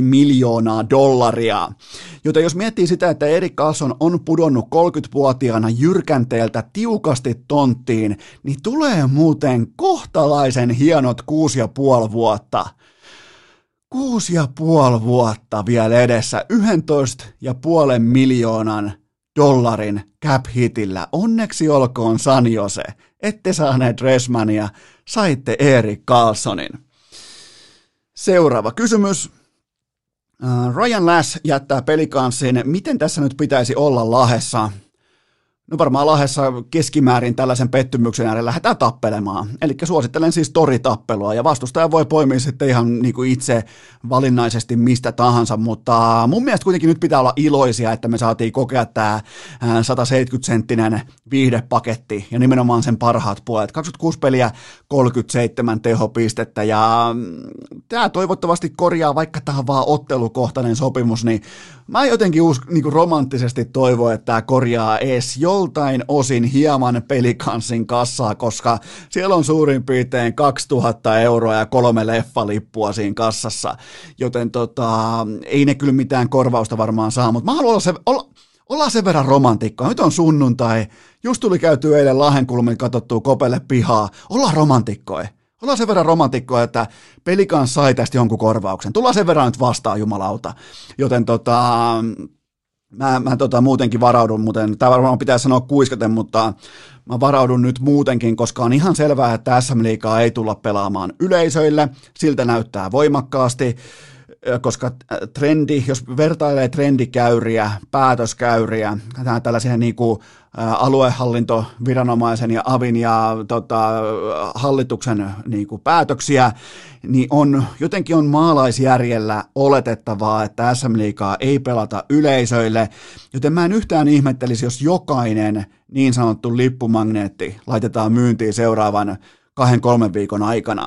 miljoonaa dollaria. Joten jos miettii sitä, että Erik Carlson on pudonnut 30-vuotiaana jyrkänteeltä tiukasti tonttiin, niin tulee tulee muuten kohtalaisen hienot kuusi ja puoli vuotta. Kuusi ja puoli vuotta vielä edessä, 11 ja puolen miljoonan dollarin cap-hitillä. Onneksi olkoon San Jose. Ette saaneet Dressmania, saitte Erik Carlsonin. Seuraava kysymys. Ryan Lass jättää pelikanssin. Miten tässä nyt pitäisi olla lahessa? No varmaan Lahdessa keskimäärin tällaisen pettymyksen äärellä lähdetään tappelemaan. Eli suosittelen siis toritappelua ja vastustaja voi poimia sitten ihan niin kuin itse valinnaisesti mistä tahansa, mutta mun mielestä kuitenkin nyt pitää olla iloisia, että me saatiin kokea tämä 170-senttinen viihdepaketti ja nimenomaan sen parhaat puolet. 26 peliä, 37 tehopistettä ja mm, tämä toivottavasti korjaa, vaikka tämä on vaan ottelukohtainen sopimus, niin mä jotenkin usk, niin kuin romanttisesti toivon, että tämä korjaa ees joltain osin hieman pelikanssin kassaa, koska siellä on suurin piirtein 2000 euroa ja kolme leffalippua siinä kassassa, joten tota, ei ne kyllä mitään korvausta varmaan saa, mutta mä haluan olla se, olla, ollaan sen verran romantikkoa. Nyt on sunnuntai, just tuli käyty eilen Lahenkulmin katsottua kopelle pihaa, ollaan romantikkoja. Ollaan sen verran romantikkoja, että pelikaan sai tästä jonkun korvauksen. Tullaan sen verran nyt vastaan, jumalauta. Joten tota, mä, mä tota, muutenkin varaudun, muuten, tämä varmaan pitää sanoa kuiskaten, mutta mä varaudun nyt muutenkin, koska on ihan selvää, että SM Liigaa ei tulla pelaamaan yleisöille, siltä näyttää voimakkaasti koska trendi, jos vertailee trendikäyriä, päätöskäyriä, tällaisia niin kuin aluehallintoviranomaisen ja avin ja tota, hallituksen niin kuin päätöksiä, niin on, jotenkin on maalaisjärjellä oletettavaa, että SM Liigaa ei pelata yleisöille, joten mä en yhtään ihmettelisi, jos jokainen niin sanottu lippumagneetti laitetaan myyntiin seuraavan kahden kolmen viikon aikana.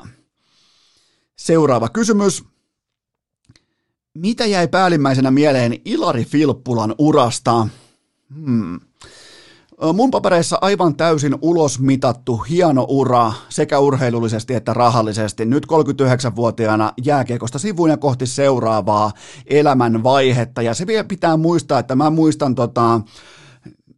Seuraava kysymys. Mitä jäi päällimmäisenä mieleen Ilari Filppulan urasta? Hmm. Mun papereissa aivan täysin ulosmitattu hieno ura sekä urheilullisesti että rahallisesti. Nyt 39-vuotiaana jääkiekosta sivuun ja kohti seuraavaa elämän vaihetta. Ja se vielä pitää muistaa, että mä muistan tota,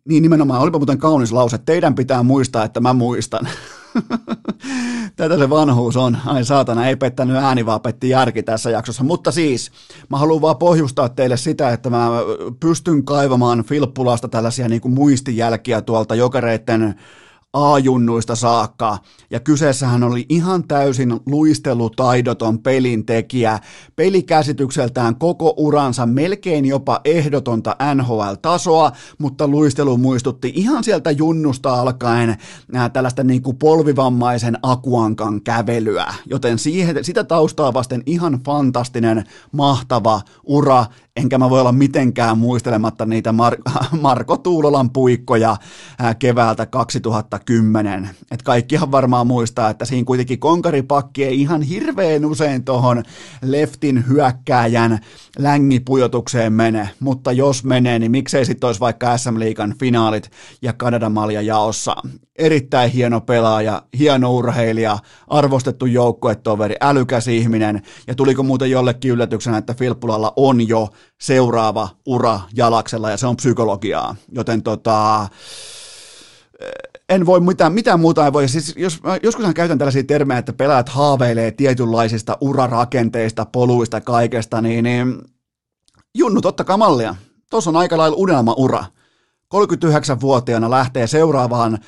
niin nimenomaan, olipa muuten kaunis lause, teidän pitää muistaa, että mä muistan. Tätä se vanhuus on. Ai saatana, ei pettänyt ääni, vaan petti järki tässä jaksossa. Mutta siis, mä haluan vaan pohjustaa teille sitä, että mä pystyn kaivamaan Filppulasta tällaisia niin kuin muistijälkiä tuolta jokereiden A-junnuista saakka, ja kyseessähän oli ihan täysin luistelutaidoton pelintekijä, pelikäsitykseltään koko uransa melkein jopa ehdotonta NHL-tasoa, mutta luistelu muistutti ihan sieltä junnusta alkaen ää, tällaista niin kuin polvivammaisen akuankan kävelyä, joten siihen, sitä taustaa vasten ihan fantastinen, mahtava ura, enkä mä voi olla mitenkään muistelematta niitä Mar- Marko Tuulolan puikkoja keväältä 2010. Et kaikkihan varmaan muistaa, että siinä kuitenkin konkaripakki ei ihan hirveän usein tuohon leftin hyökkääjän längipujotukseen mene, mutta jos menee, niin miksei sitten olisi vaikka SM Liigan finaalit ja Kanadan malja jaossa. Erittäin hieno pelaaja, hieno urheilija, arvostettu joukkuetoveri, älykäs ihminen, ja tuliko muuten jollekin yllätyksenä, että Filppulalla on jo seuraava ura jalaksella, ja se on psykologiaa, joten tota, en voi mitään, mitään muuta ei voi. Siis jos, joskus käytän tällaisia termejä, että pelaajat haaveilee tietynlaisista urarakenteista, poluista, kaikesta, niin, niin junnut, ottakaa mallia. Tuossa on aika lailla unelmaura. 39-vuotiaana lähtee seuraavaan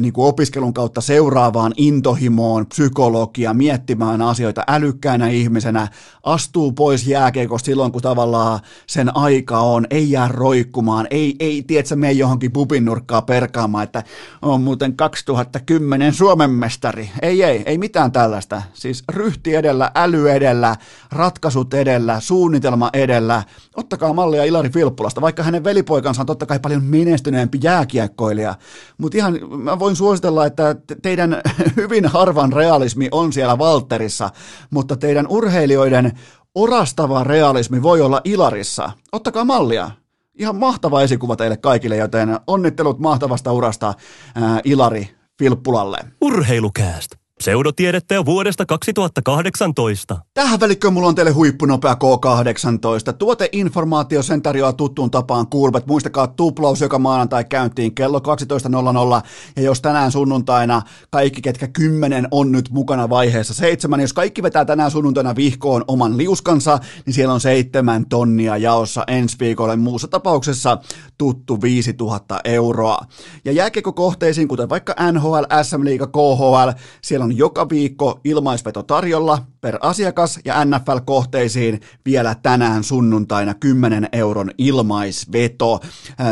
niin kuin opiskelun kautta seuraavaan intohimoon, psykologia, miettimään asioita älykkäänä ihmisenä, astuu pois jääkeikosta silloin, kun tavallaan sen aika on, ei jää roikkumaan, ei, ei tiedätkö, mene johonkin pupin nurkkaa perkaamaan, että on muuten 2010 Suomen mestari. Ei, ei, ei mitään tällaista. Siis ryhti edellä, äly edellä, ratkaisut edellä, suunnitelma edellä. Ottakaa mallia Ilari Filppulasta, vaikka hänen velipoikansa on totta kai paljon menestyneempi jääkiekkoilija, mutta ihan mä voin suositella, että teidän hyvin harvan realismi on siellä Valterissa, mutta teidän urheilijoiden orastava realismi voi olla Ilarissa. Ottakaa mallia. Ihan mahtava esikuva teille kaikille, joten onnittelut mahtavasta urasta ää, Ilari Filppulalle. Urheilukääst. Pseudotiedettä jo vuodesta 2018. Tähän välikköön mulla on teille huippunopea K18. Tuoteinformaatio sen tarjoaa tuttuun tapaan Kuulbet. Muistakaa tuplaus joka maanantai käyntiin kello 12.00. Ja jos tänään sunnuntaina kaikki, ketkä kymmenen on nyt mukana vaiheessa seitsemän, jos kaikki vetää tänään sunnuntaina vihkoon oman liuskansa, niin siellä on seitsemän tonnia jaossa ensi viikolle. Muussa tapauksessa tuttu 5000 euroa. Ja jääkekokohteisiin, kuten vaikka NHL, SM Liiga, KHL, siellä on joka viikko ilmaisveto tarjolla per asiakas ja NFL-kohteisiin vielä tänään sunnuntaina 10 euron ilmaisveto.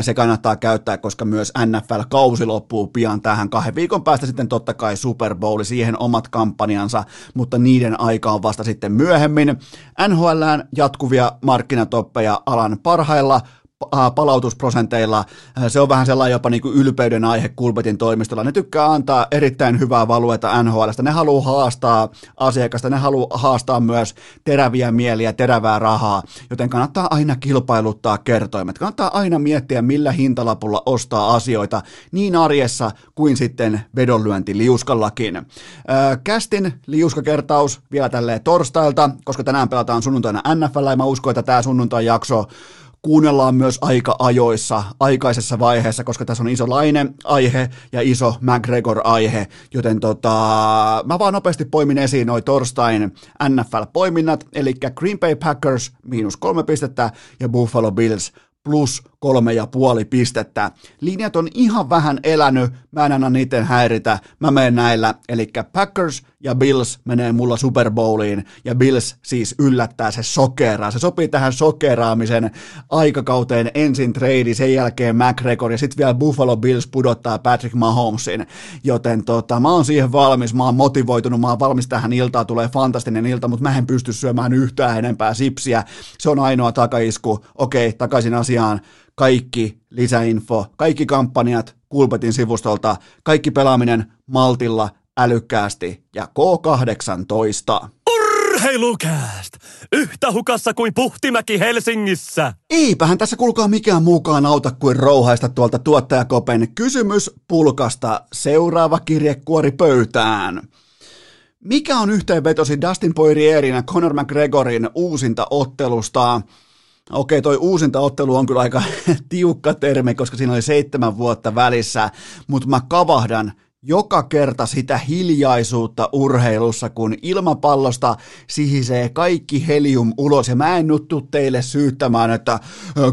Se kannattaa käyttää, koska myös NFL-kausi loppuu pian tähän kahden viikon päästä sitten totta kai Super Bowl, siihen omat kampanjansa, mutta niiden aika on vasta sitten myöhemmin. NHLään jatkuvia markkinatoppeja alan parhailla palautusprosenteilla. Se on vähän sellainen jopa niin kuin ylpeyden aihe Kulpetin toimistolla. Ne tykkää antaa erittäin hyvää valueta NHLstä. Ne haluaa haastaa asiakasta, ne haluaa haastaa myös teräviä mieliä, terävää rahaa, joten kannattaa aina kilpailuttaa kertoimet. Kannattaa aina miettiä, millä hintalapulla ostaa asioita niin arjessa kuin sitten vedonlyönti liuskallakin. Kästin liuskakertaus vielä tälleen torstailta, koska tänään pelataan sunnuntaina NFL, ja mä uskon, että tämä sunnuntai jakso kuunnellaan myös aika ajoissa, aikaisessa vaiheessa, koska tässä on iso laine aihe ja iso McGregor-aihe, joten tota, mä vaan nopeasti poimin esiin noin torstain NFL-poiminnat, eli Green Bay Packers miinus kolme pistettä ja Buffalo Bills plus kolme ja puoli pistettä. Linjat on ihan vähän elänyt, mä en anna niiden häiritä, mä menen näillä, eli Packers ja Bills menee mulla Super Bowliin, ja Bills siis yllättää, se sokeraa, se sopii tähän sokeraamisen aikakauteen. Ensin trade, sen jälkeen McGregor, ja sitten vielä Buffalo Bills pudottaa Patrick Mahomesin, joten tota, mä oon siihen valmis, mä oon motivoitunut, mä oon valmis tähän iltaan, tulee fantastinen ilta, mutta mä en pysty syömään yhtään enempää sipsiä, se on ainoa takaisku, okei, takaisin asiaan, kaikki lisäinfo, kaikki kampanjat Kulpetin sivustolta, kaikki pelaaminen maltilla, älykkäästi ja K18. Urheilukääst! Yhtä hukassa kuin Puhtimäki Helsingissä! Eipähän tässä kuulkaa mikään mukaan auta kuin rouhaista tuolta tuottajakopen kysymys pulkasta. Seuraava kirjekuori pöytään. Mikä on yhteenvetosi Dustin Poirierin ja Conor McGregorin uusinta ottelusta? Okei, toi uusinta ottelu on kyllä aika tiukka termi, koska siinä oli seitsemän vuotta välissä, mutta mä kavahdan joka kerta sitä hiljaisuutta urheilussa, kun ilmapallosta sihisee kaikki helium ulos. Ja mä en nuttu teille syyttämään, että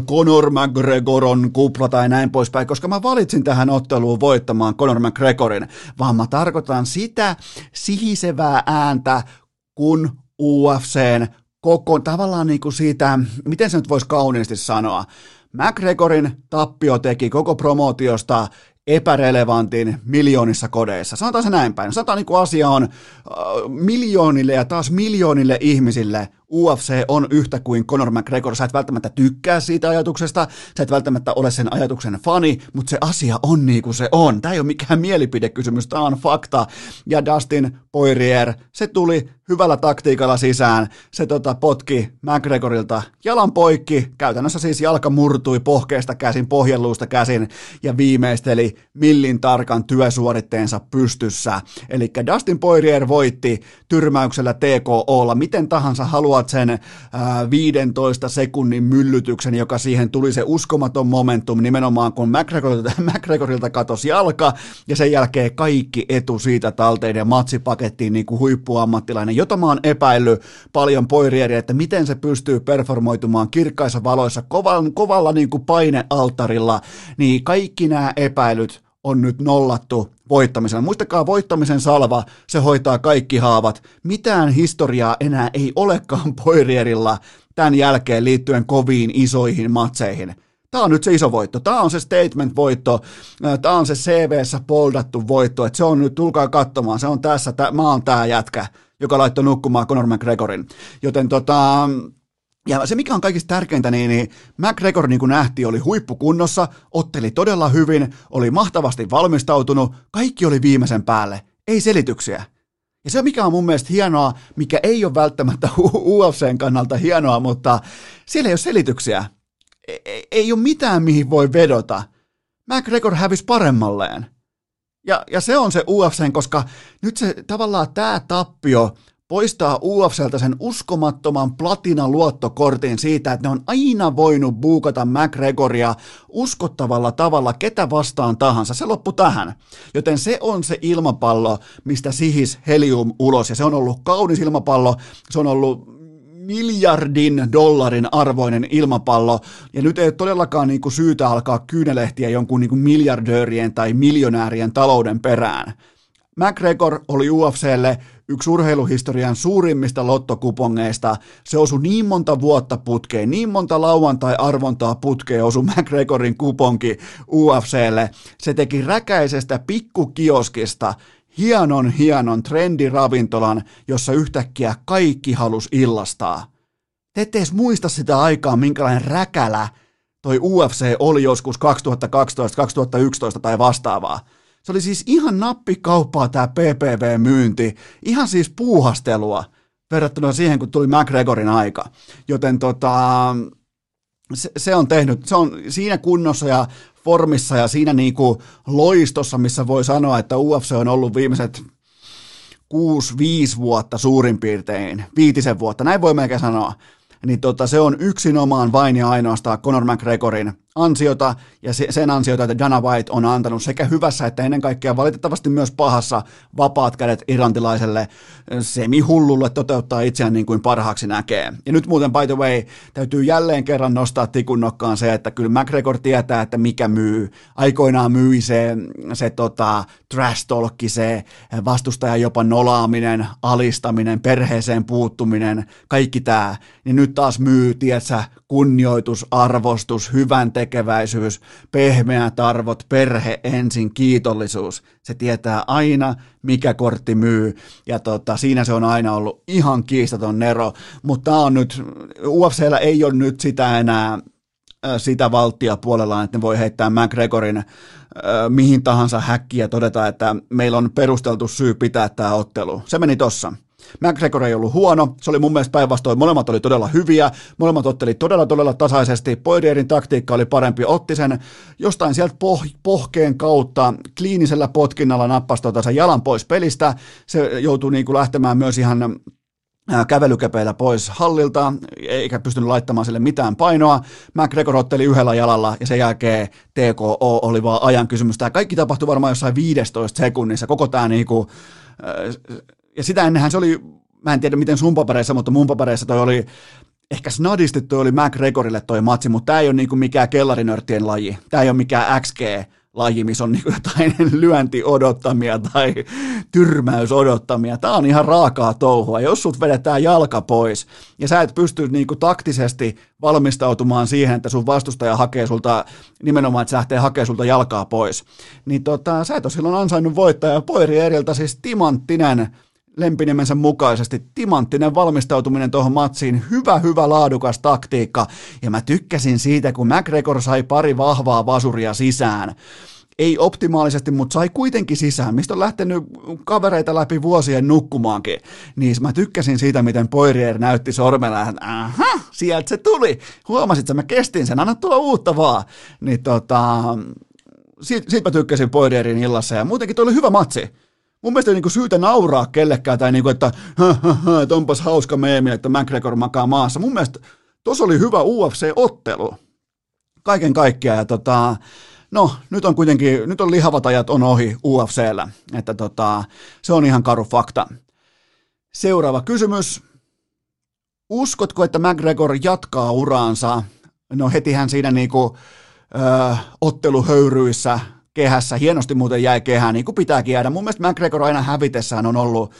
Conor McGregor on kupla tai näin poispäin, koska mä valitsin tähän otteluun voittamaan Conor McGregorin, vaan mä tarkoitan sitä sihisevää ääntä, kun UFCn koko tavallaan niin kuin siitä, miten se nyt voisi kauniisti sanoa, McGregorin tappio teki koko promootiosta epärelevantin miljoonissa kodeissa. Sanotaan se näin päin. Sanotaan niin kuin asia on äh, miljoonille ja taas miljoonille ihmisille UFC on yhtä kuin Conor McGregor. Sä et välttämättä tykkää siitä ajatuksesta, sä et välttämättä ole sen ajatuksen fani, mutta se asia on niin kuin se on. Tämä ei ole mikään mielipidekysymys, tämä on fakta. Ja Dustin Poirier, se tuli hyvällä taktiikalla sisään. Se tota, potki McGregorilta jalan poikki, käytännössä siis jalka murtui pohkeesta käsin, pohjelluusta käsin ja viimeisteli millin tarkan työsuoritteensa pystyssä. Eli Dustin Poirier voitti tyrmäyksellä TKOlla, miten tahansa haluat sen ää, 15 sekunnin myllytyksen, joka siihen tuli se uskomaton momentum nimenomaan, kun McGregorilta, McGregorilta katosi jalka ja sen jälkeen kaikki etu siitä talteiden matsipakettiin niin kuin huippuammattilainen jota mä oon epäillyt paljon poirieriä, että miten se pystyy performoitumaan kirkkaissa valoissa kovalla, kovalla niin kuin painealtarilla, niin kaikki nämä epäilyt on nyt nollattu voittamisella. Muistakaa voittamisen salva, se hoitaa kaikki haavat. Mitään historiaa enää ei olekaan Poirierilla tämän jälkeen liittyen koviin isoihin matseihin. Tämä on nyt se iso voitto. Tämä on se statement-voitto. Tämä on se CV-ssä poldattu voitto. Että se on nyt, tulkaa katsomaan. Se on tässä. Tää, mä oon tämä jätkä joka laittoi nukkumaan Conor McGregorin. Joten tota, ja se, mikä on kaikista tärkeintä, niin, niin McGregor, niin kuin nähtiin, oli huippukunnossa, otteli todella hyvin, oli mahtavasti valmistautunut, kaikki oli viimeisen päälle, ei selityksiä. Ja se, mikä on mun mielestä hienoa, mikä ei ole välttämättä UFCn kannalta hienoa, mutta siellä ei ole selityksiä. Ei, e, ei ole mitään, mihin voi vedota. McGregor hävisi paremmalleen. Ja, ja se on se UFC, koska nyt se tavallaan tämä tappio poistaa UFCltä sen uskomattoman platina-luottokortin siitä, että ne on aina voinut buukata McGregoria uskottavalla tavalla ketä vastaan tahansa. Se loppu tähän. Joten se on se ilmapallo, mistä sihis helium ulos, ja se on ollut kaunis ilmapallo, se on ollut miljardin dollarin arvoinen ilmapallo, ja nyt ei todellakaan niin kuin syytä alkaa kyynelehtiä jonkun niin kuin miljardöörien tai miljonäärien talouden perään. McGregor oli UFClle yksi urheiluhistorian suurimmista lottokupongeista. Se osui niin monta vuotta putkeen, niin monta lauantai-arvontaa putkeen osui McGregorin kuponki UFClle. Se teki räkäisestä pikkukioskista hienon hienon trendiravintolan, jossa yhtäkkiä kaikki halus illastaa. Te ette edes muista sitä aikaa, minkälainen räkälä toi UFC oli joskus 2012-2011 tai vastaavaa. Se oli siis ihan nappikauppaa tämä PPV-myynti, ihan siis puuhastelua verrattuna siihen, kun tuli McGregorin aika. Joten tota, se, se on tehnyt, se on siinä kunnossa ja formissa ja siinä niinku loistossa, missä voi sanoa, että UFC on ollut viimeiset 6-5 vuotta suurin piirtein, viitisen vuotta, näin voi melkein sanoa, niin tota, se on yksinomaan vain ja ainoastaan Conor McGregorin ansiota ja sen ansiota, että Dana White on antanut sekä hyvässä että ennen kaikkea valitettavasti myös pahassa vapaat kädet irlantilaiselle semihullulle toteuttaa itseään niin kuin parhaaksi näkee. Ja nyt muuten by the way täytyy jälleen kerran nostaa tikun nokkaan se, että kyllä McGregor tietää, että mikä myy. Aikoinaan myi se, se tota, trash talkki, se vastustajan jopa nolaaminen, alistaminen, perheeseen puuttuminen, kaikki tämä. Niin nyt taas myy, tietsä, kunnioitus, arvostus, hyvän tekeväisyys, pehmeät arvot, perhe ensin, kiitollisuus. Se tietää aina, mikä kortti myy, ja tota, siinä se on aina ollut ihan kiistaton nero, mutta on nyt, UFCllä ei ole nyt sitä enää sitä valtia puolellaan, että ne voi heittää McGregorin äh, mihin tahansa häkkiä ja todeta, että meillä on perusteltu syy pitää tämä ottelu. Se meni tossa. McGregor ei ollut huono, se oli mun mielestä päinvastoin, molemmat oli todella hyviä, molemmat otteli todella todella tasaisesti, Poirierin taktiikka oli parempi, otti sen jostain sieltä poh- pohkeen kautta, kliinisellä potkinnalla nappasi tota sen jalan pois pelistä, se joutui niin kuin lähtemään myös ihan kävelykepeillä pois hallilta, eikä pystynyt laittamaan sille mitään painoa. McGregor otteli yhdellä jalalla ja sen jälkeen TKO oli vaan ajan kysymys. Tämä kaikki tapahtui varmaan jossain 15 sekunnissa, koko tämä niinku, ja sitä ennenhän se oli, mä en tiedä miten sun papereissa, mutta mun papereissa toi oli ehkä snadisti toi oli McGregorille toi matsi, mutta tämä ei ole niinku mikään kellarinörttien laji. Tämä ei ole mikään XG laji, missä on niinku jotain lyönti odottamia tai tyrmäys odottamia. Tämä on ihan raakaa touhua. Jos sut vedetään jalka pois ja sä et pysty niinku taktisesti valmistautumaan siihen, että sun vastustaja hakee sulta, nimenomaan, että se lähtee hakemaan sulta jalkaa pois, niin tota, sä et ole silloin ansainnut voittaja. Poiri eriltä siis timanttinen lempinimensä mukaisesti timanttinen valmistautuminen tuohon matsiin, hyvä, hyvä, laadukas taktiikka, ja mä tykkäsin siitä, kun McGregor sai pari vahvaa vasuria sisään, ei optimaalisesti, mutta sai kuitenkin sisään, mistä on lähtenyt kavereita läpi vuosien nukkumaankin. Niin mä tykkäsin siitä, miten Poirier näytti sormella, että aha, sieltä se tuli. Huomasit, että mä kestin sen, anna tulla uutta vaan. Niin tota, siitä, siitä mä tykkäsin Poirierin illassa ja muutenkin toi oli hyvä matsi mun mielestä ei niin syytä nauraa kellekään tai niin kuin, että, että onpas hauska meemi, että McGregor makaa maassa. Mun mielestä tuossa oli hyvä UFC-ottelu kaiken kaikkiaan ja tota, no nyt on kuitenkin, nyt on lihavat ajat on ohi UFCllä, että tota, se on ihan karu fakta. Seuraava kysymys. Uskotko, että McGregor jatkaa uraansa? No hetihän siinä niinku, ö, otteluhöyryissä kehässä, hienosti muuten jäi kehään, niin kuin pitääkin jäädä. Mun mielestä McGregor aina hävitessään on ollut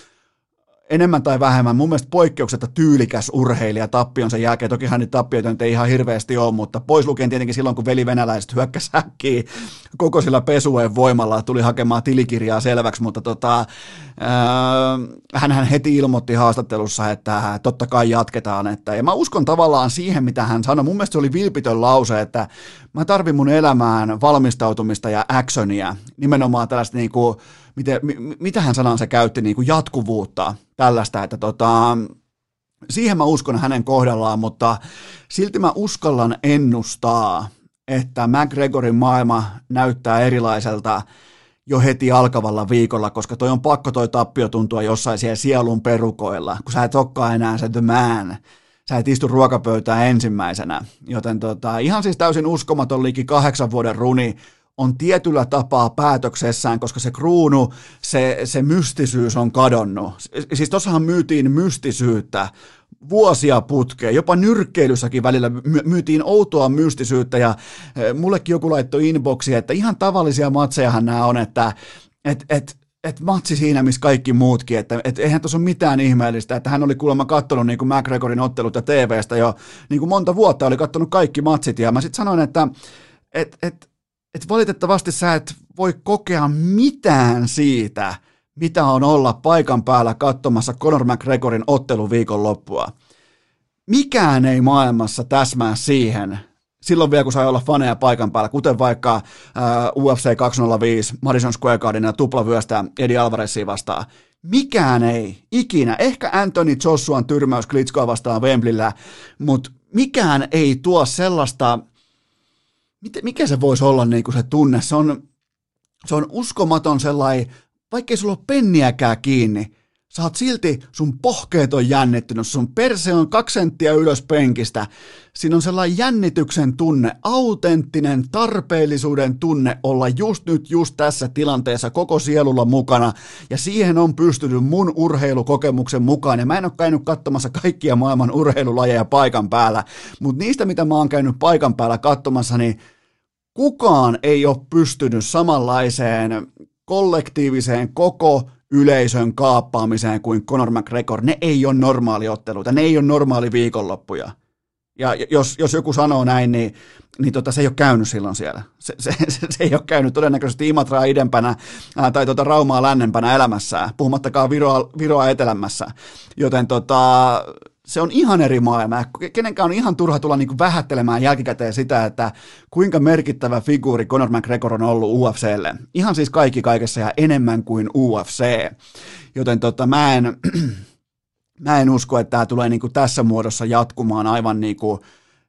enemmän tai vähemmän mun mielestä poikkeuksetta tyylikäs urheilija tappionsa jälkeen. Tokihan niitä tappioita nyt ei ihan hirveästi ole, mutta pois lukien tietenkin silloin, kun veli venäläiset hyökkäsi koko sillä pesueen voimalla, tuli hakemaan tilikirjaa selväksi, mutta tota, äh, hän heti ilmoitti haastattelussa, että totta kai jatketaan. Että, ja mä uskon tavallaan siihen, mitä hän sanoi. Mun mielestä se oli vilpitön lause, että mä tarvin mun elämään valmistautumista ja actionia, nimenomaan tällaista niin kuin, miten, mitä hän sanan se käytti, niin kuin jatkuvuutta, tällaista, että tota, siihen mä uskon hänen kohdallaan, mutta silti mä uskallan ennustaa, että McGregorin maailma näyttää erilaiselta jo heti alkavalla viikolla, koska toi on pakko toi tappio tuntua jossain siellä sielun perukoilla, kun sä et olekaan enää se the man, sä et istu ruokapöytään ensimmäisenä, joten tota, ihan siis täysin uskomaton liiki kahdeksan vuoden runi on tietyllä tapaa päätöksessään, koska se kruunu, se, se mystisyys on kadonnut. Siis tossahan myytiin mystisyyttä vuosia putkeen, jopa nyrkkeilyssäkin välillä myytiin outoa mystisyyttä ja eh, mullekin joku laittoi inboxia, että ihan tavallisia matsejahan nämä on, että et, et, et matsi siinä, missä kaikki muutkin, että et eihän tuossa ole mitään ihmeellistä, että hän oli kuulemma katsonut niin kuin McGregorin ottelut ja TVstä jo niin kuin monta vuotta, oli katsonut kaikki matsit, ja mä sitten sanoin, että et, et, et valitettavasti sä et voi kokea mitään siitä, mitä on olla paikan päällä katsomassa Conor McGregorin otteluviikon loppua. Mikään ei maailmassa täsmää siihen, silloin vielä kun sai olla faneja paikan päällä, kuten vaikka uh, UFC 205 Madison Square Garden ja tuplavyöstä Eddie Alvarezia vastaan. Mikään ei ikinä, ehkä Anthony Joshuan tyrmäys Klitskoa vastaan Wembleyllä, mutta mikään ei tuo sellaista, mikä se voisi olla niin kuin se tunne, se on, se on uskomaton sellainen, vaikkei sulla ole penniäkään kiinni, sä oot silti, sun pohkeet on jännittynyt, sun perse on kaksi senttiä ylös penkistä. Siinä on sellainen jännityksen tunne, autenttinen tarpeellisuuden tunne olla just nyt, just tässä tilanteessa koko sielulla mukana. Ja siihen on pystynyt mun urheilukokemuksen mukaan. Ja mä en ole käynyt katsomassa kaikkia maailman urheilulajeja paikan päällä. Mutta niistä, mitä mä oon käynyt paikan päällä katsomassa, niin kukaan ei ole pystynyt samanlaiseen kollektiiviseen koko yleisön kaappaamiseen kuin Conor McGregor. Ne ei ole normaaliotteluita, ne ei ole normaali viikonloppuja. Ja jos, jos joku sanoo näin, niin, niin tota, se ei ole käynyt silloin siellä. Se, se, se, se ei ole käynyt todennäköisesti Imatraa idempänä ää, tai tota Raumaa lännempänä elämässään, puhumattakaan Viroa, Viroa etelämässä. Joten tota, se on ihan eri maailma. Kenenkään on ihan turha tulla niin vähättelemään jälkikäteen sitä, että kuinka merkittävä figuuri Conor McGregor on ollut UFClle. Ihan siis kaikki kaikessa ja enemmän kuin UFC. Joten tota, mä, en, mä en usko, että tämä tulee niin tässä muodossa jatkumaan aivan niin kuin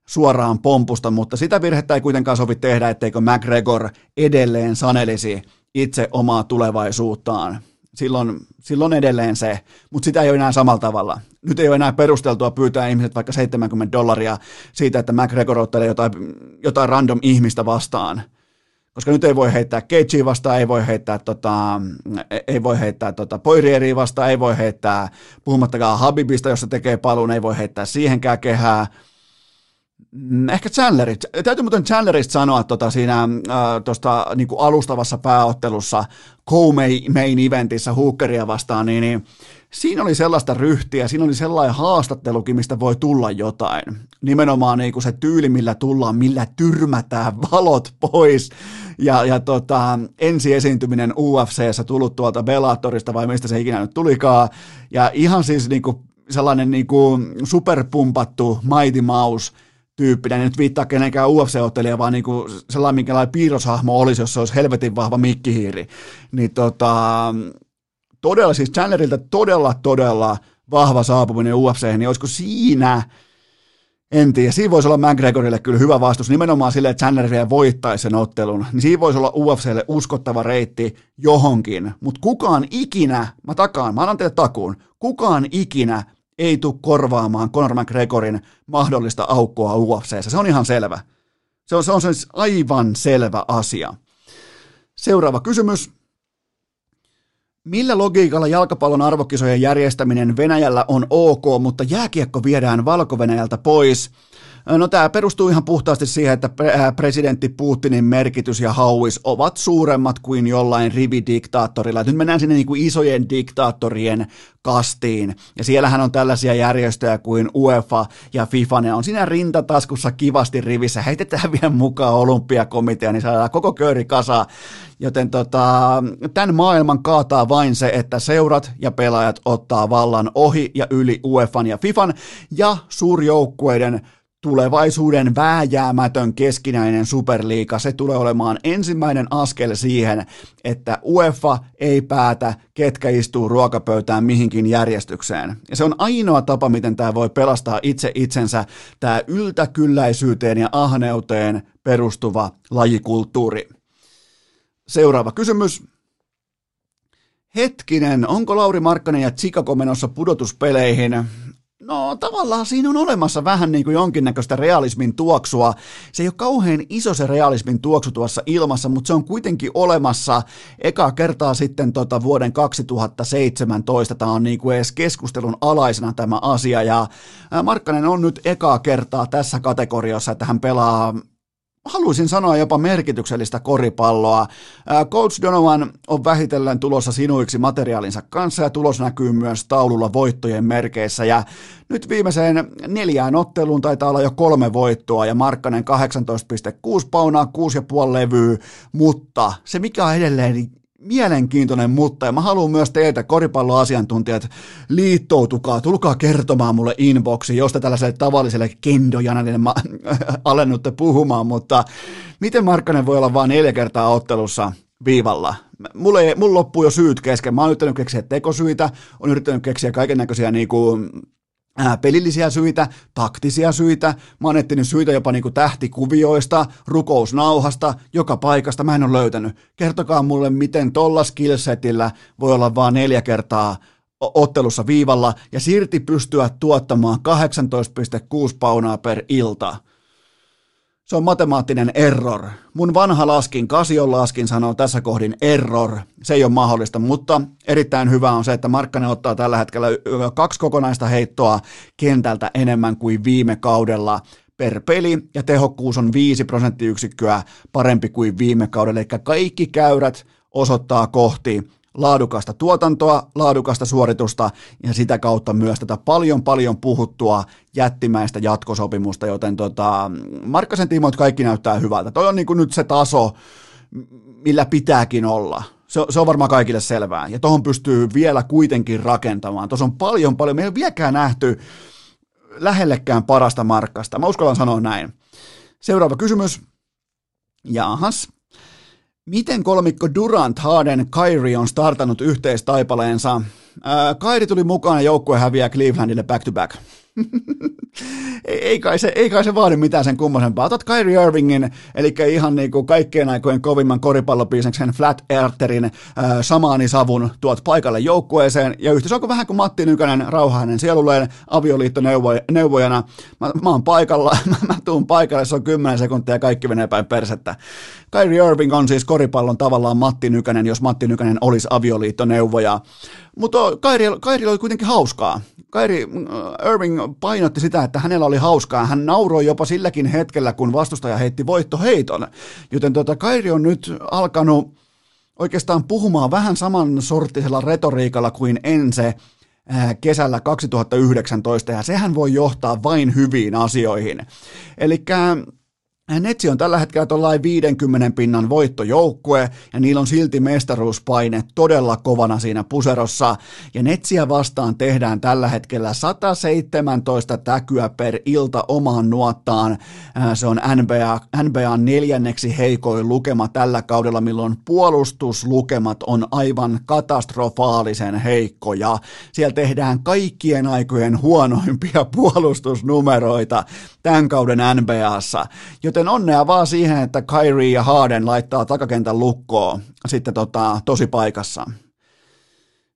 suoraan pompusta, mutta sitä virhettä ei kuitenkaan sovi tehdä, etteikö McGregor edelleen sanelisi itse omaa tulevaisuuttaan silloin, silloin edelleen se, mutta sitä ei ole enää samalla tavalla. Nyt ei ole enää perusteltua pyytää ihmiset vaikka 70 dollaria siitä, että McGregor ottelee jotain, jotain random ihmistä vastaan. Koska nyt ei voi heittää Cagea vastaan, ei voi heittää, tota, ei voi heittää tota Poirieria vastaan, ei voi heittää puhumattakaan Habibista, jossa tekee paluun, ei voi heittää siihenkään kehää ehkä Chandlerit. Täytyy muuten Chandlerista sanoa tota siinä äh, tosta, niin alustavassa pääottelussa co-main eventissä Hookeria vastaan, niin, niin siinä oli sellaista ryhtiä, siinä oli sellainen haastattelukin, mistä voi tulla jotain. Nimenomaan niin kuin se tyyli, millä tullaan, millä tyrmätään valot pois. Ja, ja tota, ensi esiintyminen UFCssä tullut tuolta Bellatorista vai mistä se ikinä nyt tulikaan. Ja ihan siis niin kuin sellainen niin kuin superpumpattu Mighty Mouse – tyyppinen, en nyt viittaa kenenkään UFC-ottelija, vaan niin kuin sellainen, minkälainen piirroshahmo olisi, jos se olisi helvetin vahva mikkihiiri. Niin tota, todella, siis Chandlerilta todella, todella vahva saapuminen UFC, niin olisiko siinä, en tiedä, siinä voisi olla McGregorille kyllä hyvä vastus, nimenomaan sille, että Chandler vielä voittaisi sen ottelun, niin siinä voisi olla UFClle uskottava reitti johonkin, mutta kukaan ikinä, mä takaan, mä annan teille takuun, kukaan ikinä ei tule korvaamaan Conor McGregorin mahdollista aukkoa UFCssä. Se on ihan selvä. Se on, se on siis aivan selvä asia. Seuraava kysymys. Millä logiikalla jalkapallon arvokisojen järjestäminen Venäjällä on ok, mutta jääkiekko viedään valko pois? No tämä perustuu ihan puhtaasti siihen, että presidentti Putinin merkitys ja hauis ovat suuremmat kuin jollain rividiktaattorilla. Nyt mennään sinne niin kuin isojen diktaattorien kastiin. Ja siellähän on tällaisia järjestöjä kuin UEFA ja FIFA. Ne on siinä rintataskussa kivasti rivissä. Heitetään vielä mukaan olympiakomitea, niin saadaan koko kööri kasa. Joten tota, tämän maailman kaataa vain se, että seurat ja pelaajat ottaa vallan ohi ja yli UEFan ja FIFan ja suurjoukkueiden tulevaisuuden vääjäämätön keskinäinen superliiga, se tulee olemaan ensimmäinen askel siihen, että UEFA ei päätä, ketkä istuu ruokapöytään mihinkin järjestykseen. Ja se on ainoa tapa, miten tämä voi pelastaa itse itsensä, tämä yltäkylläisyyteen ja ahneuteen perustuva lajikulttuuri. Seuraava kysymys. Hetkinen, onko Lauri Markkanen ja Chicago menossa pudotuspeleihin? No tavallaan siinä on olemassa vähän niin kuin jonkinnäköistä realismin tuoksua. Se ei ole kauhean iso se realismin tuoksu tuossa ilmassa, mutta se on kuitenkin olemassa eka kertaa sitten tota vuoden 2017. Tämä on niin kuin edes keskustelun alaisena tämä asia ja Markkanen on nyt ekaa kertaa tässä kategoriassa, että hän pelaa haluaisin sanoa jopa merkityksellistä koripalloa. Coach Donovan on vähitellen tulossa sinuiksi materiaalinsa kanssa ja tulos näkyy myös taululla voittojen merkeissä ja nyt viimeiseen neljään otteluun taitaa olla jo kolme voittoa ja Markkanen 18,6 paunaa, 6,5 levyä, mutta se mikä on edelleen mielenkiintoinen mutta, ja mä haluan myös teiltä koripalloasiantuntijat, liittoutukaa, tulkaa kertomaan mulle inboxiin, jos te tällaiselle tavalliselle kendojanadille alennutte puhumaan, mutta miten Markkanen voi olla vain neljä kertaa ottelussa viivalla? Mulle, mulla loppuu jo syyt kesken. Mä oon yrittänyt keksiä tekosyitä, on yrittänyt keksiä kaiken näköisiä niinku, pelillisiä syitä, taktisia syitä, mä oon etsinyt syitä jopa niinku tähtikuvioista, rukousnauhasta, joka paikasta, mä en ole löytänyt. Kertokaa mulle, miten tolla skillsetillä voi olla vaan neljä kertaa ottelussa viivalla ja silti pystyä tuottamaan 18,6 paunaa per ilta. Se on matemaattinen error. Mun vanha laskin, kasion laskin sanoo tässä kohdin error. Se ei ole mahdollista, mutta erittäin hyvä on se, että Markkanen ottaa tällä hetkellä kaksi kokonaista heittoa kentältä enemmän kuin viime kaudella per peli, ja tehokkuus on 5 prosenttiyksikköä parempi kuin viime kaudella, eli kaikki käyrät osoittaa kohti laadukasta tuotantoa, laadukasta suoritusta ja sitä kautta myös tätä paljon paljon puhuttua jättimäistä jatkosopimusta, joten tota, Markkasen tiimoit kaikki näyttää hyvältä. Toi on niin kuin nyt se taso, millä pitääkin olla. Se, se on varmaan kaikille selvää. Ja tuohon pystyy vielä kuitenkin rakentamaan. Tuossa on paljon, paljon. Me ei ole vieläkään nähty lähellekään parasta Markkasta. Mä uskallan sanoa näin. Seuraava kysymys. Jahas. Miten kolmikko Durant, Harden, Kyrie on startannut yhteistaipaleensa? Ää, Kyrie tuli mukaan ja joukkue häviää Clevelandille back to back. ei, kai se, ei kai se vaadi mitään sen kummosempaa. Otat Kyrie Irvingin, eli ihan niin kuin kaikkien aikojen kovimman koripallopiiseksen Flat Eartherin äh, samaani savun tuot paikalle joukkueeseen, ja yhtä se on vähän kuin Matti Nykänen rauhainen sielulleen avioliittoneuvojana. Mä, mä oon paikalla, mä, mä tuun paikalle, se on 10 sekuntia ja kaikki menee päin persettä. Kyrie Irving on siis koripallon tavallaan Matti Nykänen, jos Matti Nykänen olisi avioliittoneuvoja. Mutta Kairi, Kairi oli kuitenkin hauskaa. Kairi uh, Irving painotti sitä, että hänellä oli hauskaa. Hän nauroi jopa silläkin hetkellä, kun vastustaja heitti voittoheiton. Joten tota, Kairi on nyt alkanut oikeastaan puhumaan vähän samansorttisella retoriikalla kuin Ense äh, kesällä 2019, ja sehän voi johtaa vain hyviin asioihin. Eli Netsi on tällä hetkellä tuollain 50 pinnan voittojoukkue ja niillä on silti mestaruuspaine todella kovana siinä puserossa ja Netsiä vastaan tehdään tällä hetkellä 117 täkyä per ilta omaan nuottaan. Se on NBA, NBA neljänneksi heikoin lukema tällä kaudella, milloin puolustuslukemat on aivan katastrofaalisen heikkoja. Siellä tehdään kaikkien aikojen huonoimpia puolustusnumeroita tämän kauden NBAssa, joten onnea vaan siihen, että Kyrie ja Harden laittaa takakentän lukkoon sitten tota, tosi paikassa.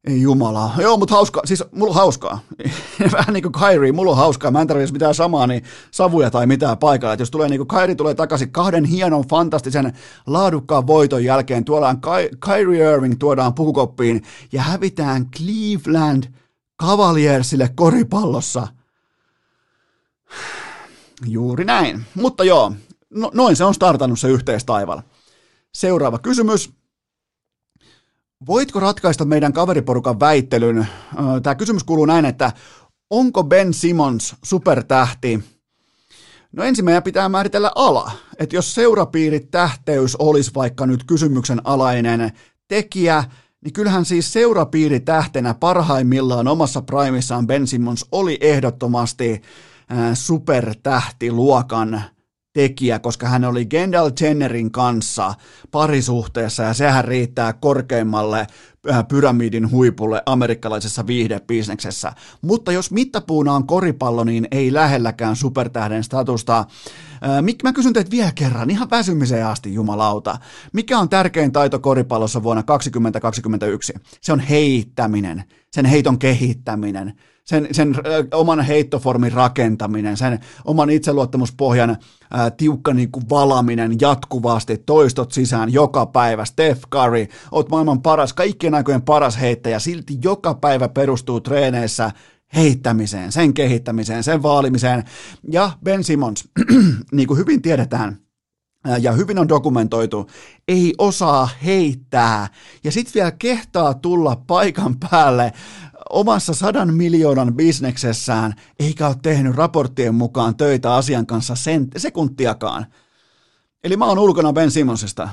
Ei jumala. Joo, mutta hauska, siis mulla on hauskaa. Vähän niin kuin Kyrie, mulla on hauskaa. Mä en tarvitse mitään samaa, niin savuja tai mitään paikalla. Et jos tulee niin kuin Kyrie tulee takaisin kahden hienon, fantastisen, laadukkaan voiton jälkeen, tuodaan Ky- Kyrie Irving, tuodaan pukukoppiin ja hävitään Cleveland Cavaliersille koripallossa. Juuri näin. Mutta joo, no, noin se on startannut se yhteistaival. Seuraava kysymys. Voitko ratkaista meidän kaveriporukan väittelyn? Tämä kysymys kuuluu näin, että onko Ben Simmons supertähti? No ensin meidän pitää määritellä ala. Että jos seurapiirit tähteys olisi vaikka nyt kysymyksen alainen tekijä, niin kyllähän siis seurapiiri tähtenä parhaimmillaan omassa primissaan Ben Simmons oli ehdottomasti supertähtiluokan tekijä, koska hän oli Kendall Jennerin kanssa parisuhteessa ja sehän riittää korkeimmalle pyramidin huipulle amerikkalaisessa viihdebisneksessä. Mutta jos mittapuuna on koripallo, niin ei lähelläkään supertähden statusta. Mä kysyn teitä vielä kerran, ihan väsymiseen asti, jumalauta. Mikä on tärkein taito koripallossa vuonna 2021? Se on heittäminen, sen heiton kehittäminen sen, sen oman heittoformin rakentaminen, sen oman itseluottamuspohjan ää, tiukka niin kuin valaminen jatkuvasti, toistot sisään joka päivä. Steph Curry, oot maailman paras, kaikkien aikojen paras heittäjä, silti joka päivä perustuu treeneissä heittämiseen, sen kehittämiseen, sen vaalimiseen. Ja Ben Simmons, niin kuin hyvin tiedetään, ja hyvin on dokumentoitu, ei osaa heittää ja sitten vielä kehtaa tulla paikan päälle omassa sadan miljoonan bisneksessään, eikä ole tehnyt raporttien mukaan töitä asian kanssa sen, sekuntiakaan. Eli mä oon ulkona Ben Simmonsista.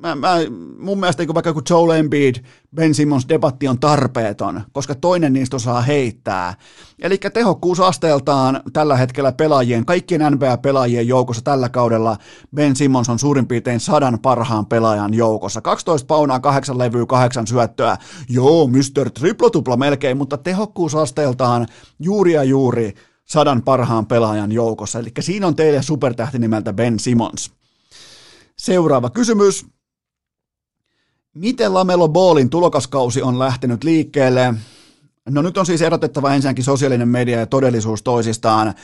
Mä, mä, mun mielestä niin vaikka kuin Joel Embiid, Ben Simmons debatti on tarpeeton, koska toinen niistä osaa heittää. Eli tehokkuusasteeltaan tällä hetkellä pelaajien, kaikkien NBA-pelaajien joukossa tällä kaudella Ben Simmons on suurin piirtein sadan parhaan pelaajan joukossa. 12 paunaa, 8 levyä, 8 syöttöä. Joo, Mr. Triplo-tupla melkein, mutta tehokkuusasteeltaan juuri ja juuri sadan parhaan pelaajan joukossa. Eli siinä on teille supertähti nimeltä Ben Simmons. Seuraava kysymys. Miten Lamelo Ballin tulokaskausi on lähtenyt liikkeelle? No nyt on siis erotettava ensinnäkin sosiaalinen media ja todellisuus toisistaan.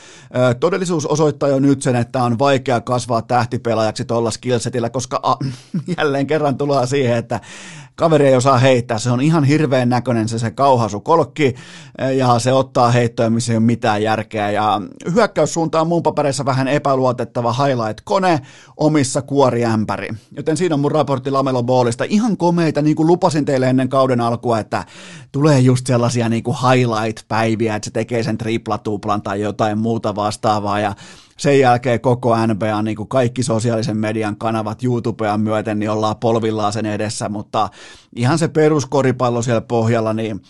Todellisuus osoittaa jo nyt sen, että on vaikea kasvaa tähtipelaajaksi tuolla skillsetillä, koska a, jälleen kerran tullaan siihen, että kaveri ei osaa heittää, se on ihan hirveän näköinen se, se kauhasukolkki ja se ottaa heittoja, missä ei ole mitään järkeä ja hyökkäyssuunta on mun papereissa vähän epäluotettava highlight-kone omissa kuoriämpäri. Joten siinä on mun raportti Lamelo Ballista. Ihan komeita, niin kuin lupasin teille ennen kauden alkua, että tulee just sellaisia niin kuin highlight-päiviä, että se tekee sen triplatuplan tai jotain muuta vastaavaa ja sen jälkeen koko NBA, niin kuin kaikki sosiaalisen median kanavat YouTubea myöten, niin ollaan polvillaan sen edessä, mutta ihan se peruskoripallo siellä pohjalla, niin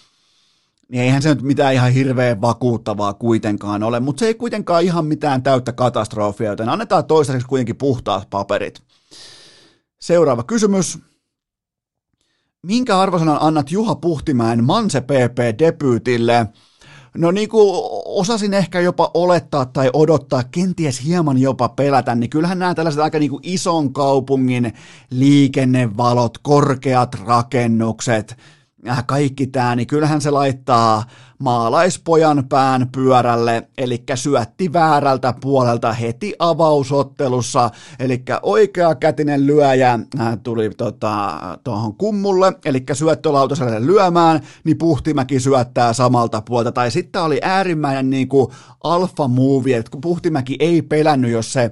niin eihän se nyt mitään ihan hirveän vakuuttavaa kuitenkaan ole, mutta se ei kuitenkaan ihan mitään täyttä katastrofia, joten annetaan toistaiseksi kuitenkin puhtaat paperit. Seuraava kysymys. Minkä arvosanan annat Juha Puhtimäen Manse PP-debyytille? No niin kuin osasin ehkä jopa olettaa tai odottaa, kenties hieman jopa pelätä, niin kyllähän nämä tällaiset aika niin kuin ison kaupungin liikennevalot, korkeat rakennukset, äh, kaikki tämä, niin kyllähän se laittaa maalaispojan pään pyörälle, eli syötti väärältä puolelta heti avausottelussa, eli oikea kätinen lyöjä äh, tuli tota, tuohon kummulle, eli syöttölautaselle lyömään, niin Puhtimäki syöttää samalta puolta, tai sitten oli äärimmäinen niin kuin alfa move, että kun Puhtimäki ei pelännyt, jos se äh,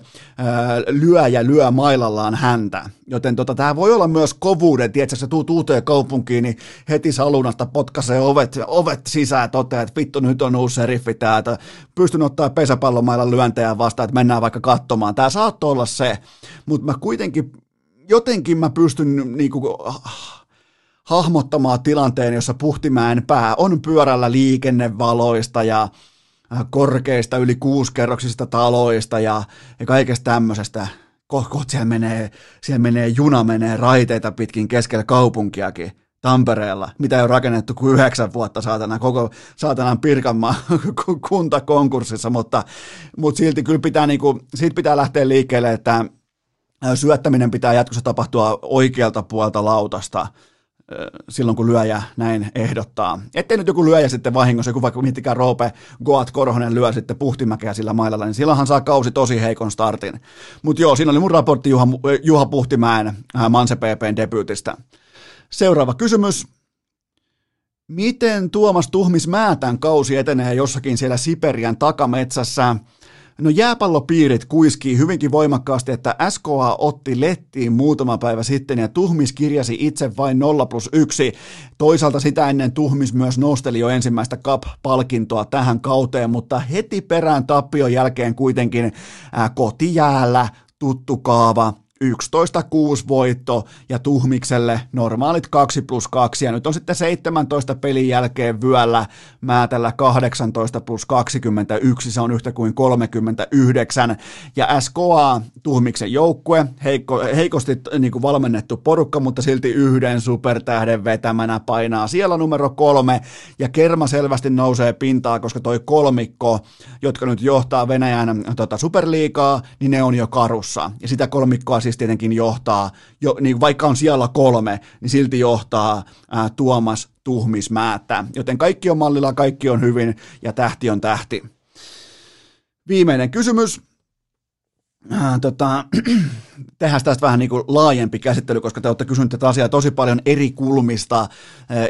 lyöjä lyö mailallaan häntä, joten tota, tämä voi olla myös kovuuden, tiedätkö, sä tuut uuteen kaupunkiin, niin heti salunasta potkaisee ovet, ovet sisään, toteaa, että vittu nyt on uusi seriffi tää, että pystyn ottaa pesäpallomailan lyöntejä vastaan, että mennään vaikka katsomaan. Tämä saattoi olla se, mutta mä kuitenkin, jotenkin mä pystyn niinku, hahmottamaan tilanteen, jossa Puhtimäen pää on pyörällä liikennevaloista ja äh, korkeista yli kuuskerroksista taloista ja, ja kaikesta tämmöisestä. Kohta siellä menee, siellä menee juna, menee raiteita pitkin keskellä kaupunkiakin. Tampereella, mitä ei ole rakennettu kuin yhdeksän vuotta saatana, koko saatanan Pirkanmaa kunta konkurssissa, mutta, mutta silti kyllä pitää, niin kuin, siitä pitää lähteä liikkeelle, että syöttäminen pitää jatkossa tapahtua oikealta puolta lautasta silloin, kun lyöjä näin ehdottaa. Ettei nyt joku lyöjä sitten vahingossa, joku vaikka miettikää Roope Goat Korhonen lyö sitten Puhtimäkeä sillä mailalla, niin silloinhan saa kausi tosi heikon startin. Mutta joo, siinä oli mun raportti Juha, Juha Puhtimäen Manse PPn debyytistä. Seuraava kysymys. Miten Tuomas Tuhmis Määtän kausi etenee jossakin siellä Siperian takametsässä? No jääpallopiirit kuiskii hyvinkin voimakkaasti, että SKA otti lettiin muutama päivä sitten ja Tuhmis kirjasi itse vain 0 plus 1. Toisaalta sitä ennen Tuhmis myös nosteli jo ensimmäistä Cup-palkintoa tähän kauteen, mutta heti perään tappion jälkeen kuitenkin kotijäällä tuttu kaava 11-6 voitto ja Tuhmikselle normaalit 2 plus 2 ja nyt on sitten 17 pelin jälkeen vyöllä Määtällä 18 plus 21, se on yhtä kuin 39 ja SKA Tuhmiksen joukkue, heikko, heikosti niin kuin valmennettu porukka, mutta silti yhden supertähden vetämänä painaa siellä numero kolme. Ja Kerma selvästi nousee pintaa, koska toi kolmikko, jotka nyt johtaa Venäjän tota, superliikaa, niin ne on jo karussa. Ja sitä kolmikkoa siis siis tietenkin johtaa, jo, niin vaikka on siellä kolme, niin silti johtaa ää, Tuomas Tuhmismäättä. Joten kaikki on mallilla, kaikki on hyvin ja tähti on tähti. Viimeinen kysymys. Äh, tota, tehdään tästä vähän niin kuin laajempi käsittely, koska te olette kysyneet tätä asiaa tosi paljon eri kulmista,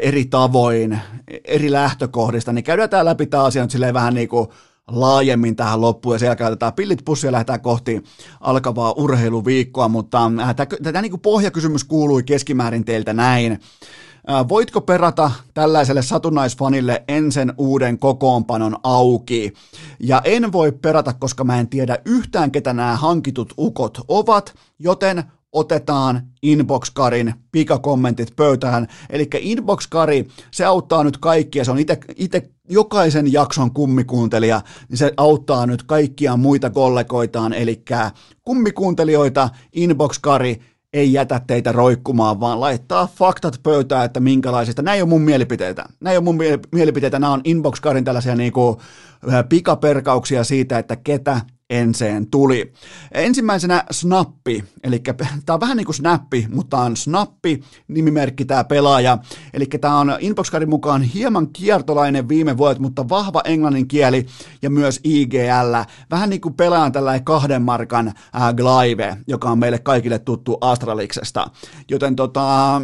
eri tavoin, eri lähtökohdista, niin käydään tämä läpi tämä asia nyt silleen vähän niin kuin laajemmin tähän loppuun ja siellä käytetään pillit pussia ja lähdetään kohti alkavaa urheiluviikkoa, mutta äh, tämä niin pohjakysymys kuului keskimäärin teiltä näin. Äh, voitko perata tällaiselle satunnaisfanille ensin uuden kokoonpanon auki? Ja en voi perata, koska mä en tiedä yhtään, ketä nämä hankitut ukot ovat, joten otetaan Inbox-karin pikakommentit pöytään. Eli Inbox-kari, se auttaa nyt kaikkia, se on itse jokaisen jakson kummikuuntelija, niin se auttaa nyt kaikkia muita kollegoitaan, eli kummikuuntelijoita, Inbox-kari, ei jätä teitä roikkumaan, vaan laittaa faktat pöytään, että minkälaisista. Nämä ei ole mun mielipiteitä. Nämä ei ole mun mielipiteitä, nämä on Inbox-karin tällaisia niinku pikaperkauksia siitä, että ketä enseen tuli. Ensimmäisenä Snappi, eli tämä on vähän niin kuin Snappi, mutta on Snappi, nimimerkki tämä pelaaja. Eli tämä on Inboxkarin mukaan hieman kiertolainen viime vuodet, mutta vahva englannin kieli ja myös IGL. Vähän niin kuin pelaajan tällainen kahden markan äh, Glaive, joka on meille kaikille tuttu Astraliksesta. Joten tota,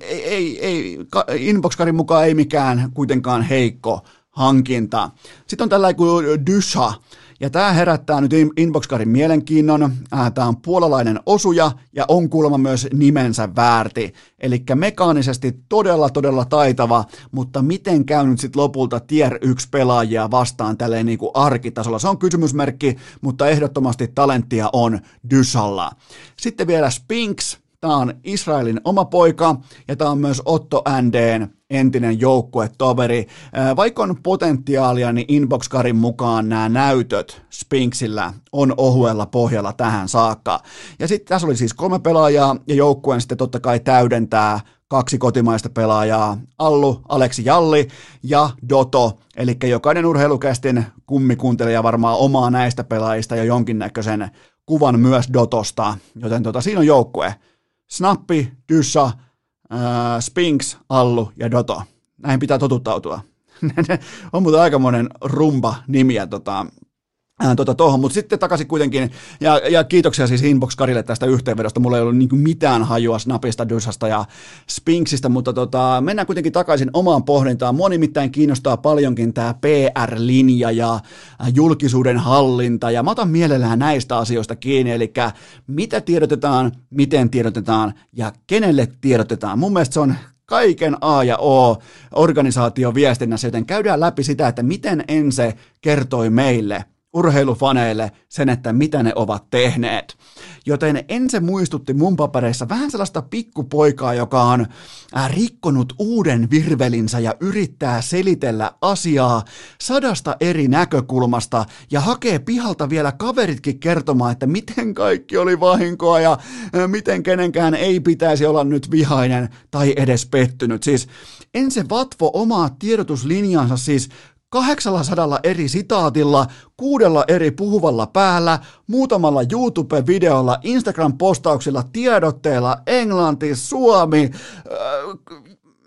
ei, ei, ei, Inboxkarin mukaan ei mikään kuitenkaan heikko hankinta. Sitten on tällainen kuin Dysha, ja tämä herättää nyt Inboxkarin mielenkiinnon. Äh, tämä on puolalainen osuja ja on kuulemma myös nimensä väärti. Eli mekaanisesti todella todella taitava, mutta miten käy nyt sitten lopulta tier 1 pelaajia vastaan tälleen niin kuin arkitasolla? Se on kysymysmerkki, mutta ehdottomasti talenttia on Dysalla. Sitten vielä Spinks, Tämä on Israelin oma poika ja tämä on myös Otto Ndn entinen joukkuetoveri. Vaikka on potentiaalia, niin Inboxkarin mukaan nämä näytöt Spinksillä on ohuella pohjalla tähän saakka. Ja sitten tässä oli siis kolme pelaajaa ja joukkueen sitten totta kai täydentää kaksi kotimaista pelaajaa, Allu, Aleksi Jalli ja Doto, eli jokainen urheilukästin kummikuntelija varmaan omaa näistä pelaajista ja jonkinnäköisen kuvan myös Dotosta, joten tota, siinä on joukkue. Snappi, Dyssa, äh, Spinks, Allu ja Doto. Näihin pitää totuttautua. on muuten aikamoinen rumba nimiä tota, tota, tohon, mutta sitten takaisin kuitenkin, ja, ja kiitoksia siis Inbox Karille tästä yhteenvedosta, mulla ei ollut niin mitään hajua Snapista, Dysasta ja Spinksistä, mutta tota, mennään kuitenkin takaisin omaan pohdintaan. Mua nimittäin kiinnostaa paljonkin tämä PR-linja ja julkisuuden hallinta, ja mä otan mielellään näistä asioista kiinni, eli mitä tiedotetaan, miten tiedotetaan ja kenelle tiedotetaan. Mun mielestä se on kaiken A ja O organisaation viestinnässä, joten käydään läpi sitä, että miten Ense kertoi meille – urheilufaneille sen, että mitä ne ovat tehneet. Joten ensin muistutti mun papereissa vähän sellaista pikkupoikaa, joka on rikkonut uuden virvelinsä ja yrittää selitellä asiaa sadasta eri näkökulmasta ja hakee pihalta vielä kaveritkin kertomaan, että miten kaikki oli vahinkoa ja miten kenenkään ei pitäisi olla nyt vihainen tai edes pettynyt. Siis ensin vatvo omaa tiedotuslinjansa siis 800 eri sitaatilla, kuudella eri puhuvalla päällä, muutamalla YouTube-videolla, Instagram-postauksilla, tiedotteilla, Englanti, Suomi. Öö,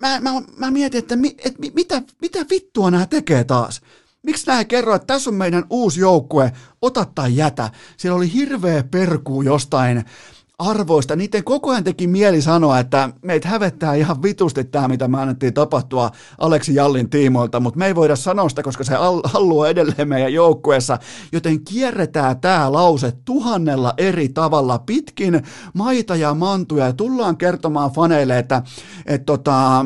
mä, mä, mä mietin, että mi, et, mitä, mitä vittua nämä tekee taas? Miksi nämä kerro, että tässä on meidän uusi joukkue, ota tai jätä. Siellä oli hirveä perkuu jostain arvoista. Niiden koko ajan teki mieli sanoa, että meitä hävettää ihan vitusti tämä, mitä me annettiin tapahtua Aleksi Jallin tiimoilta, mutta me ei voida sanoa sitä, koska se haluaa edelleen meidän joukkueessa, joten kierretään tämä lause tuhannella eri tavalla pitkin maita ja mantuja ja tullaan kertomaan faneille, että, että tota,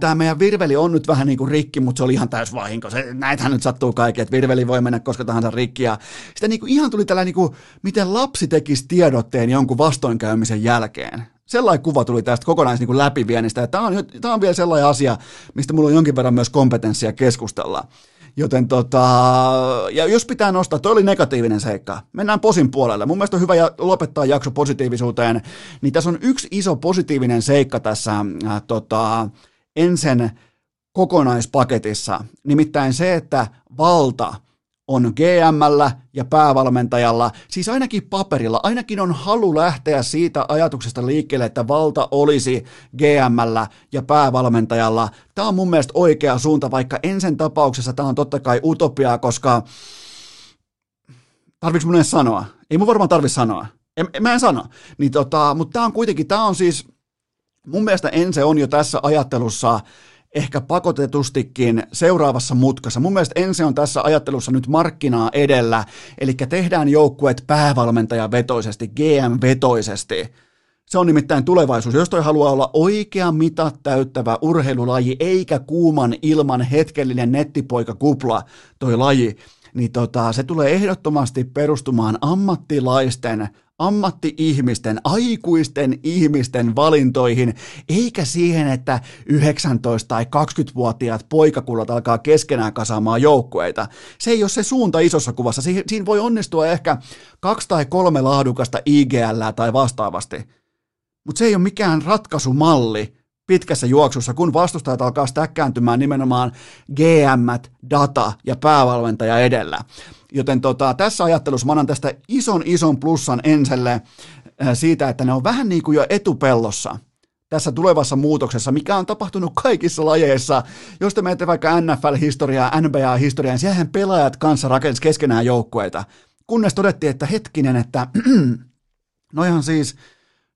tämä meidän virveli on nyt vähän niin kuin rikki, mutta se oli ihan täys vahinko. Se, näitähän nyt sattuu kaikki, että virveli voi mennä koska tahansa rikki. Ja sitten niin kuin ihan tuli tällä niin kuin, miten lapsi tekisi tiedotteen jonkun vastoinkäymisen jälkeen. Sellainen kuva tuli tästä kokonais niin kuin läpiviennistä. Tämä on, tämä on vielä sellainen asia, mistä mulla on jonkin verran myös kompetenssia keskustella. Joten tota, ja jos pitää nostaa, toi oli negatiivinen seikka. Mennään posin puolelle. Mun mielestä on hyvä lopettaa jakso positiivisuuteen. Niin tässä on yksi iso positiivinen seikka tässä äh, tota, ensin kokonaispaketissa, nimittäin se, että valta on GMllä ja päävalmentajalla, siis ainakin paperilla, ainakin on halu lähteä siitä ajatuksesta liikkeelle, että valta olisi GMllä ja päävalmentajalla. Tämä on mun mielestä oikea suunta, vaikka ensin tapauksessa tämä on totta kai utopiaa, koska tarviks mun edes sanoa? Ei mun varmaan tarvi sanoa. En, mä en sano. Niin tota, mutta tämä on kuitenkin, tämä on siis mun mielestä Ense on jo tässä ajattelussa ehkä pakotetustikin seuraavassa mutkassa. Mun mielestä ensin on tässä ajattelussa nyt markkinaa edellä, eli tehdään joukkueet päävalmentajavetoisesti, GM-vetoisesti. Se on nimittäin tulevaisuus. Jos toi haluaa olla oikea mitat täyttävä urheilulaji, eikä kuuman ilman hetkellinen nettipoikakupla toi laji, niin tota, se tulee ehdottomasti perustumaan ammattilaisten ammatti-ihmisten, aikuisten ihmisten valintoihin, eikä siihen, että 19- tai 20-vuotiaat poikakullat alkaa keskenään kasaamaan joukkueita. Se ei ole se suunta isossa kuvassa. Siinä voi onnistua ehkä kaksi tai kolme laadukasta IGL tai vastaavasti. Mutta se ei ole mikään ratkaisumalli pitkässä juoksussa, kun vastustajat alkaa stäkkääntymään nimenomaan GM, data ja päävalmentaja edellä. Joten tota, tässä ajattelussa mä annan tästä ison ison plussan Enselle äh, siitä, että ne on vähän niin kuin jo etupellossa tässä tulevassa muutoksessa, mikä on tapahtunut kaikissa lajeissa. Jos te menette vaikka NFL-historiaa, NBA-historiaa, niin siihen pelaajat kanssa rakensi keskenään joukkueita. Kunnes todettiin, että hetkinen, että no ihan siis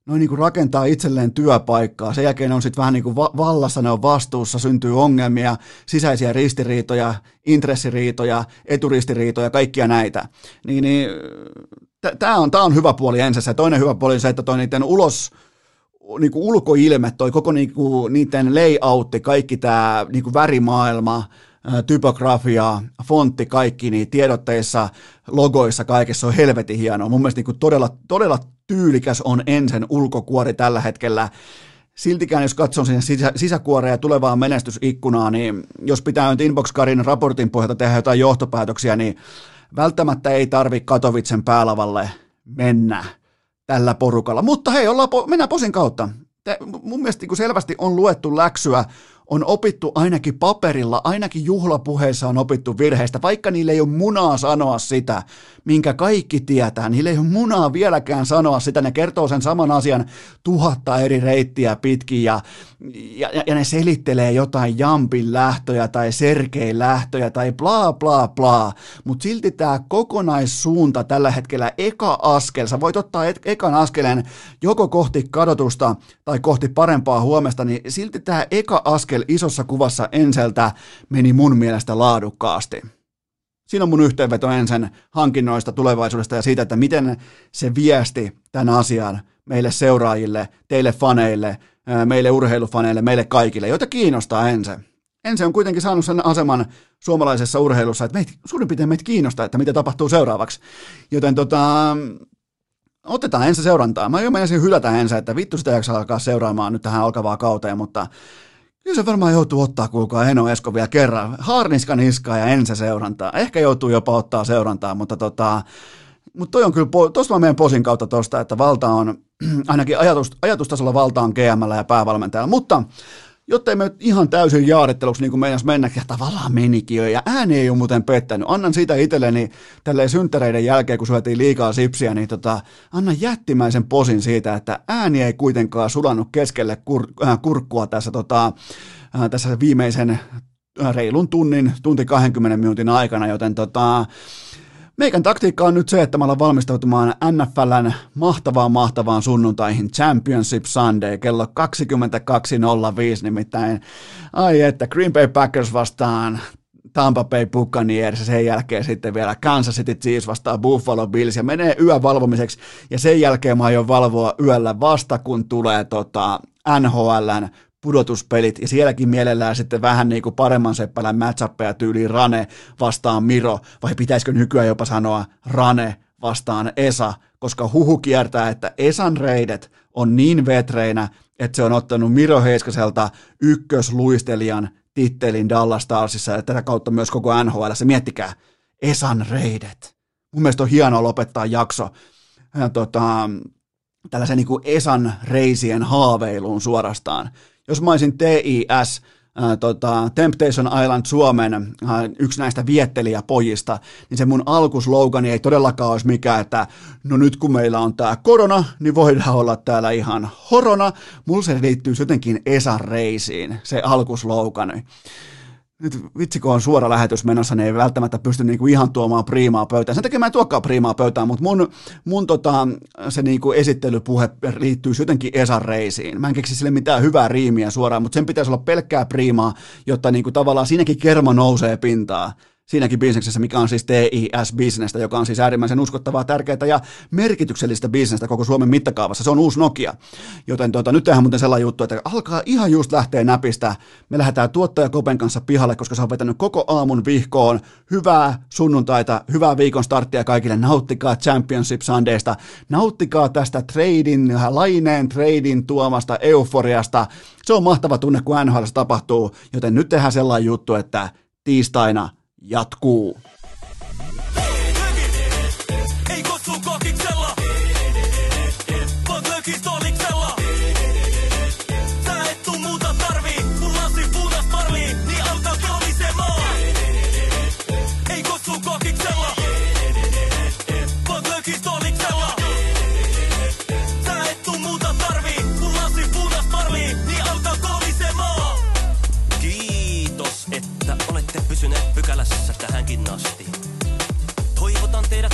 noin niin kuin rakentaa itselleen työpaikkaa. Sen jälkeen on sitten vähän niin kuin vallassa, ne on vastuussa, syntyy ongelmia, sisäisiä ristiriitoja, intressiriitoja, eturistiriitoja, kaikkia näitä. Niin, niin tämä on, tää on hyvä puoli ensin. Toinen hyvä puoli on se, että toi niiden ulos, niin kuin ulkoilme, toi koko niin kuin, niiden layoutti, kaikki tämä niin värimaailma, typografia, fontti, kaikki niin tiedotteissa, logoissa, kaikessa on helvetin hienoa. Mun mielestä niin kuin todella, todella tyylikäs on ensin ulkokuori tällä hetkellä. Siltikään, jos katson sinne sisä, sisäkuoreen ja tulevaa menestysikkunaa, niin jos pitää nyt Inbox-karin raportin pohjalta tehdä jotain johtopäätöksiä, niin välttämättä ei tarvi Katovitsen päälavalle mennä tällä porukalla. Mutta hei, ollaan po- mennään posin kautta. Te, mun mielestä niin selvästi on luettu läksyä on opittu ainakin paperilla, ainakin juhlapuheissa on opittu virheistä, vaikka niille ei ole munaa sanoa sitä, minkä kaikki tietää. Niille ei ole munaa vieläkään sanoa sitä, ne kertoo sen saman asian tuhatta eri reittiä pitkin ja, ja, ja ne selittelee jotain Jampin lähtöjä tai Sergein lähtöjä tai bla bla bla, mutta silti tämä kokonaissuunta tällä hetkellä eka askel, sä voit ottaa et, ekan askeleen joko kohti kadotusta tai kohti parempaa huomesta, niin silti tämä eka askel isossa kuvassa Enseltä meni mun mielestä laadukkaasti. Siinä on mun yhteenveto ensin hankinnoista, tulevaisuudesta ja siitä, että miten se viesti tämän asian meille seuraajille, teille faneille, meille urheilufaneille, meille kaikille, joita kiinnostaa ensin. Ensin on kuitenkin saanut sen aseman suomalaisessa urheilussa, että meitä, suurin piirtein meitä kiinnostaa, että mitä tapahtuu seuraavaksi. Joten tota, otetaan ensin seurantaa. Mä jo menisin hylätä ensin, että vittu sitä jaksaa alkaa seuraamaan nyt tähän alkavaa kauteen, mutta Kyllä se varmaan joutuu ottaa, kuulkaa Eno Esko vielä kerran. Haarniskan iskaa ja ensi seurantaa. Ehkä joutuu jopa ottaa seurantaa, mutta tota, mutta toi on kyllä, tuosta mä menen posin kautta tuosta, että valta on, ainakin ajatus, ajatustasolla valta on GMllä ja päävalmentajalla, mutta jotta me ihan täysin jaaritteluksi niin kuin meinas mennä, ja tavallaan menikin jo, ja ääni ei ole muuten pettänyt. Annan siitä itselleni tälleen synttäreiden jälkeen, kun syötiin liikaa sipsiä, niin tota, annan jättimäisen posin siitä, että ääni ei kuitenkaan sulannut keskelle kur, äh, kurkkua tässä, tota, äh, tässä viimeisen äh, reilun tunnin, tunti 20 minuutin aikana, joten tota, Meikän taktiikka on nyt se, että mä alan valmistautumaan NFLn mahtavaan mahtavaan sunnuntaihin Championship Sunday kello 22.05 nimittäin. Ai että Green Bay Packers vastaan Tampa Bay Buccaneers ja sen jälkeen sitten vielä Kansas City Chiefs vastaa Buffalo Bills ja menee yövalvomiseksi ja sen jälkeen mä aion valvoa yöllä vasta kun tulee tota NHLn pudotuspelit, ja sielläkin mielellään sitten vähän niin kuin paremman seppälän matchappeja tyyliin Rane vastaan Miro, vai pitäisikö nykyään jopa sanoa Rane vastaan Esa, koska huhu kiertää, että Esan reidet on niin vetreinä, että se on ottanut Miro Heiskaselta ykkösluistelijan tittelin Dallas Starsissa ja tätä kautta myös koko NHL. Se miettikää, Esan reidet. Mun mielestä on hienoa lopettaa jakso ja tota, tällaisen niin kuin Esan reisien haaveiluun suorastaan jos mä olisin TIS, ää, tota, Temptation Island Suomen ää, yksi näistä viettelijäpojista, niin se mun alkuslogani ei todellakaan olisi mikään, että no nyt kun meillä on tämä korona, niin voidaan olla täällä ihan horona. Mulla se liittyy jotenkin Esan reisiin, se alkuslogani. Nyt vitsi kun on suora lähetys menossa, niin ei välttämättä pysty niinku ihan tuomaan priimaa pöytään. Sen takia mä en tuokaan priimaa pöytään, mutta mun, mun tota, se niinku esittelypuhe liittyy jotenkin Esan reisiin. Mä en keksi sille mitään hyvää riimiä suoraan, mutta sen pitäisi olla pelkkää priimaa, jotta niinku tavallaan siinäkin kerma nousee pintaa siinäkin bisneksessä, mikä on siis TIS-bisnestä, joka on siis äärimmäisen uskottavaa, tärkeää ja merkityksellistä bisnestä koko Suomen mittakaavassa. Se on uusi Nokia. Joten tuota, nyt tehdään muuten sellainen juttu, että alkaa ihan just lähteä näpistä. Me lähdetään tuottaja Kopen kanssa pihalle, koska se on vetänyt koko aamun vihkoon. Hyvää sunnuntaita, hyvää viikon starttia kaikille. Nauttikaa Championship Sundaysta. Nauttikaa tästä tradin, laineen tradin tuomasta euforiasta. Se on mahtava tunne, kun NHL tapahtuu, joten nyt tehdään sellainen juttu, että tiistaina jatkuu.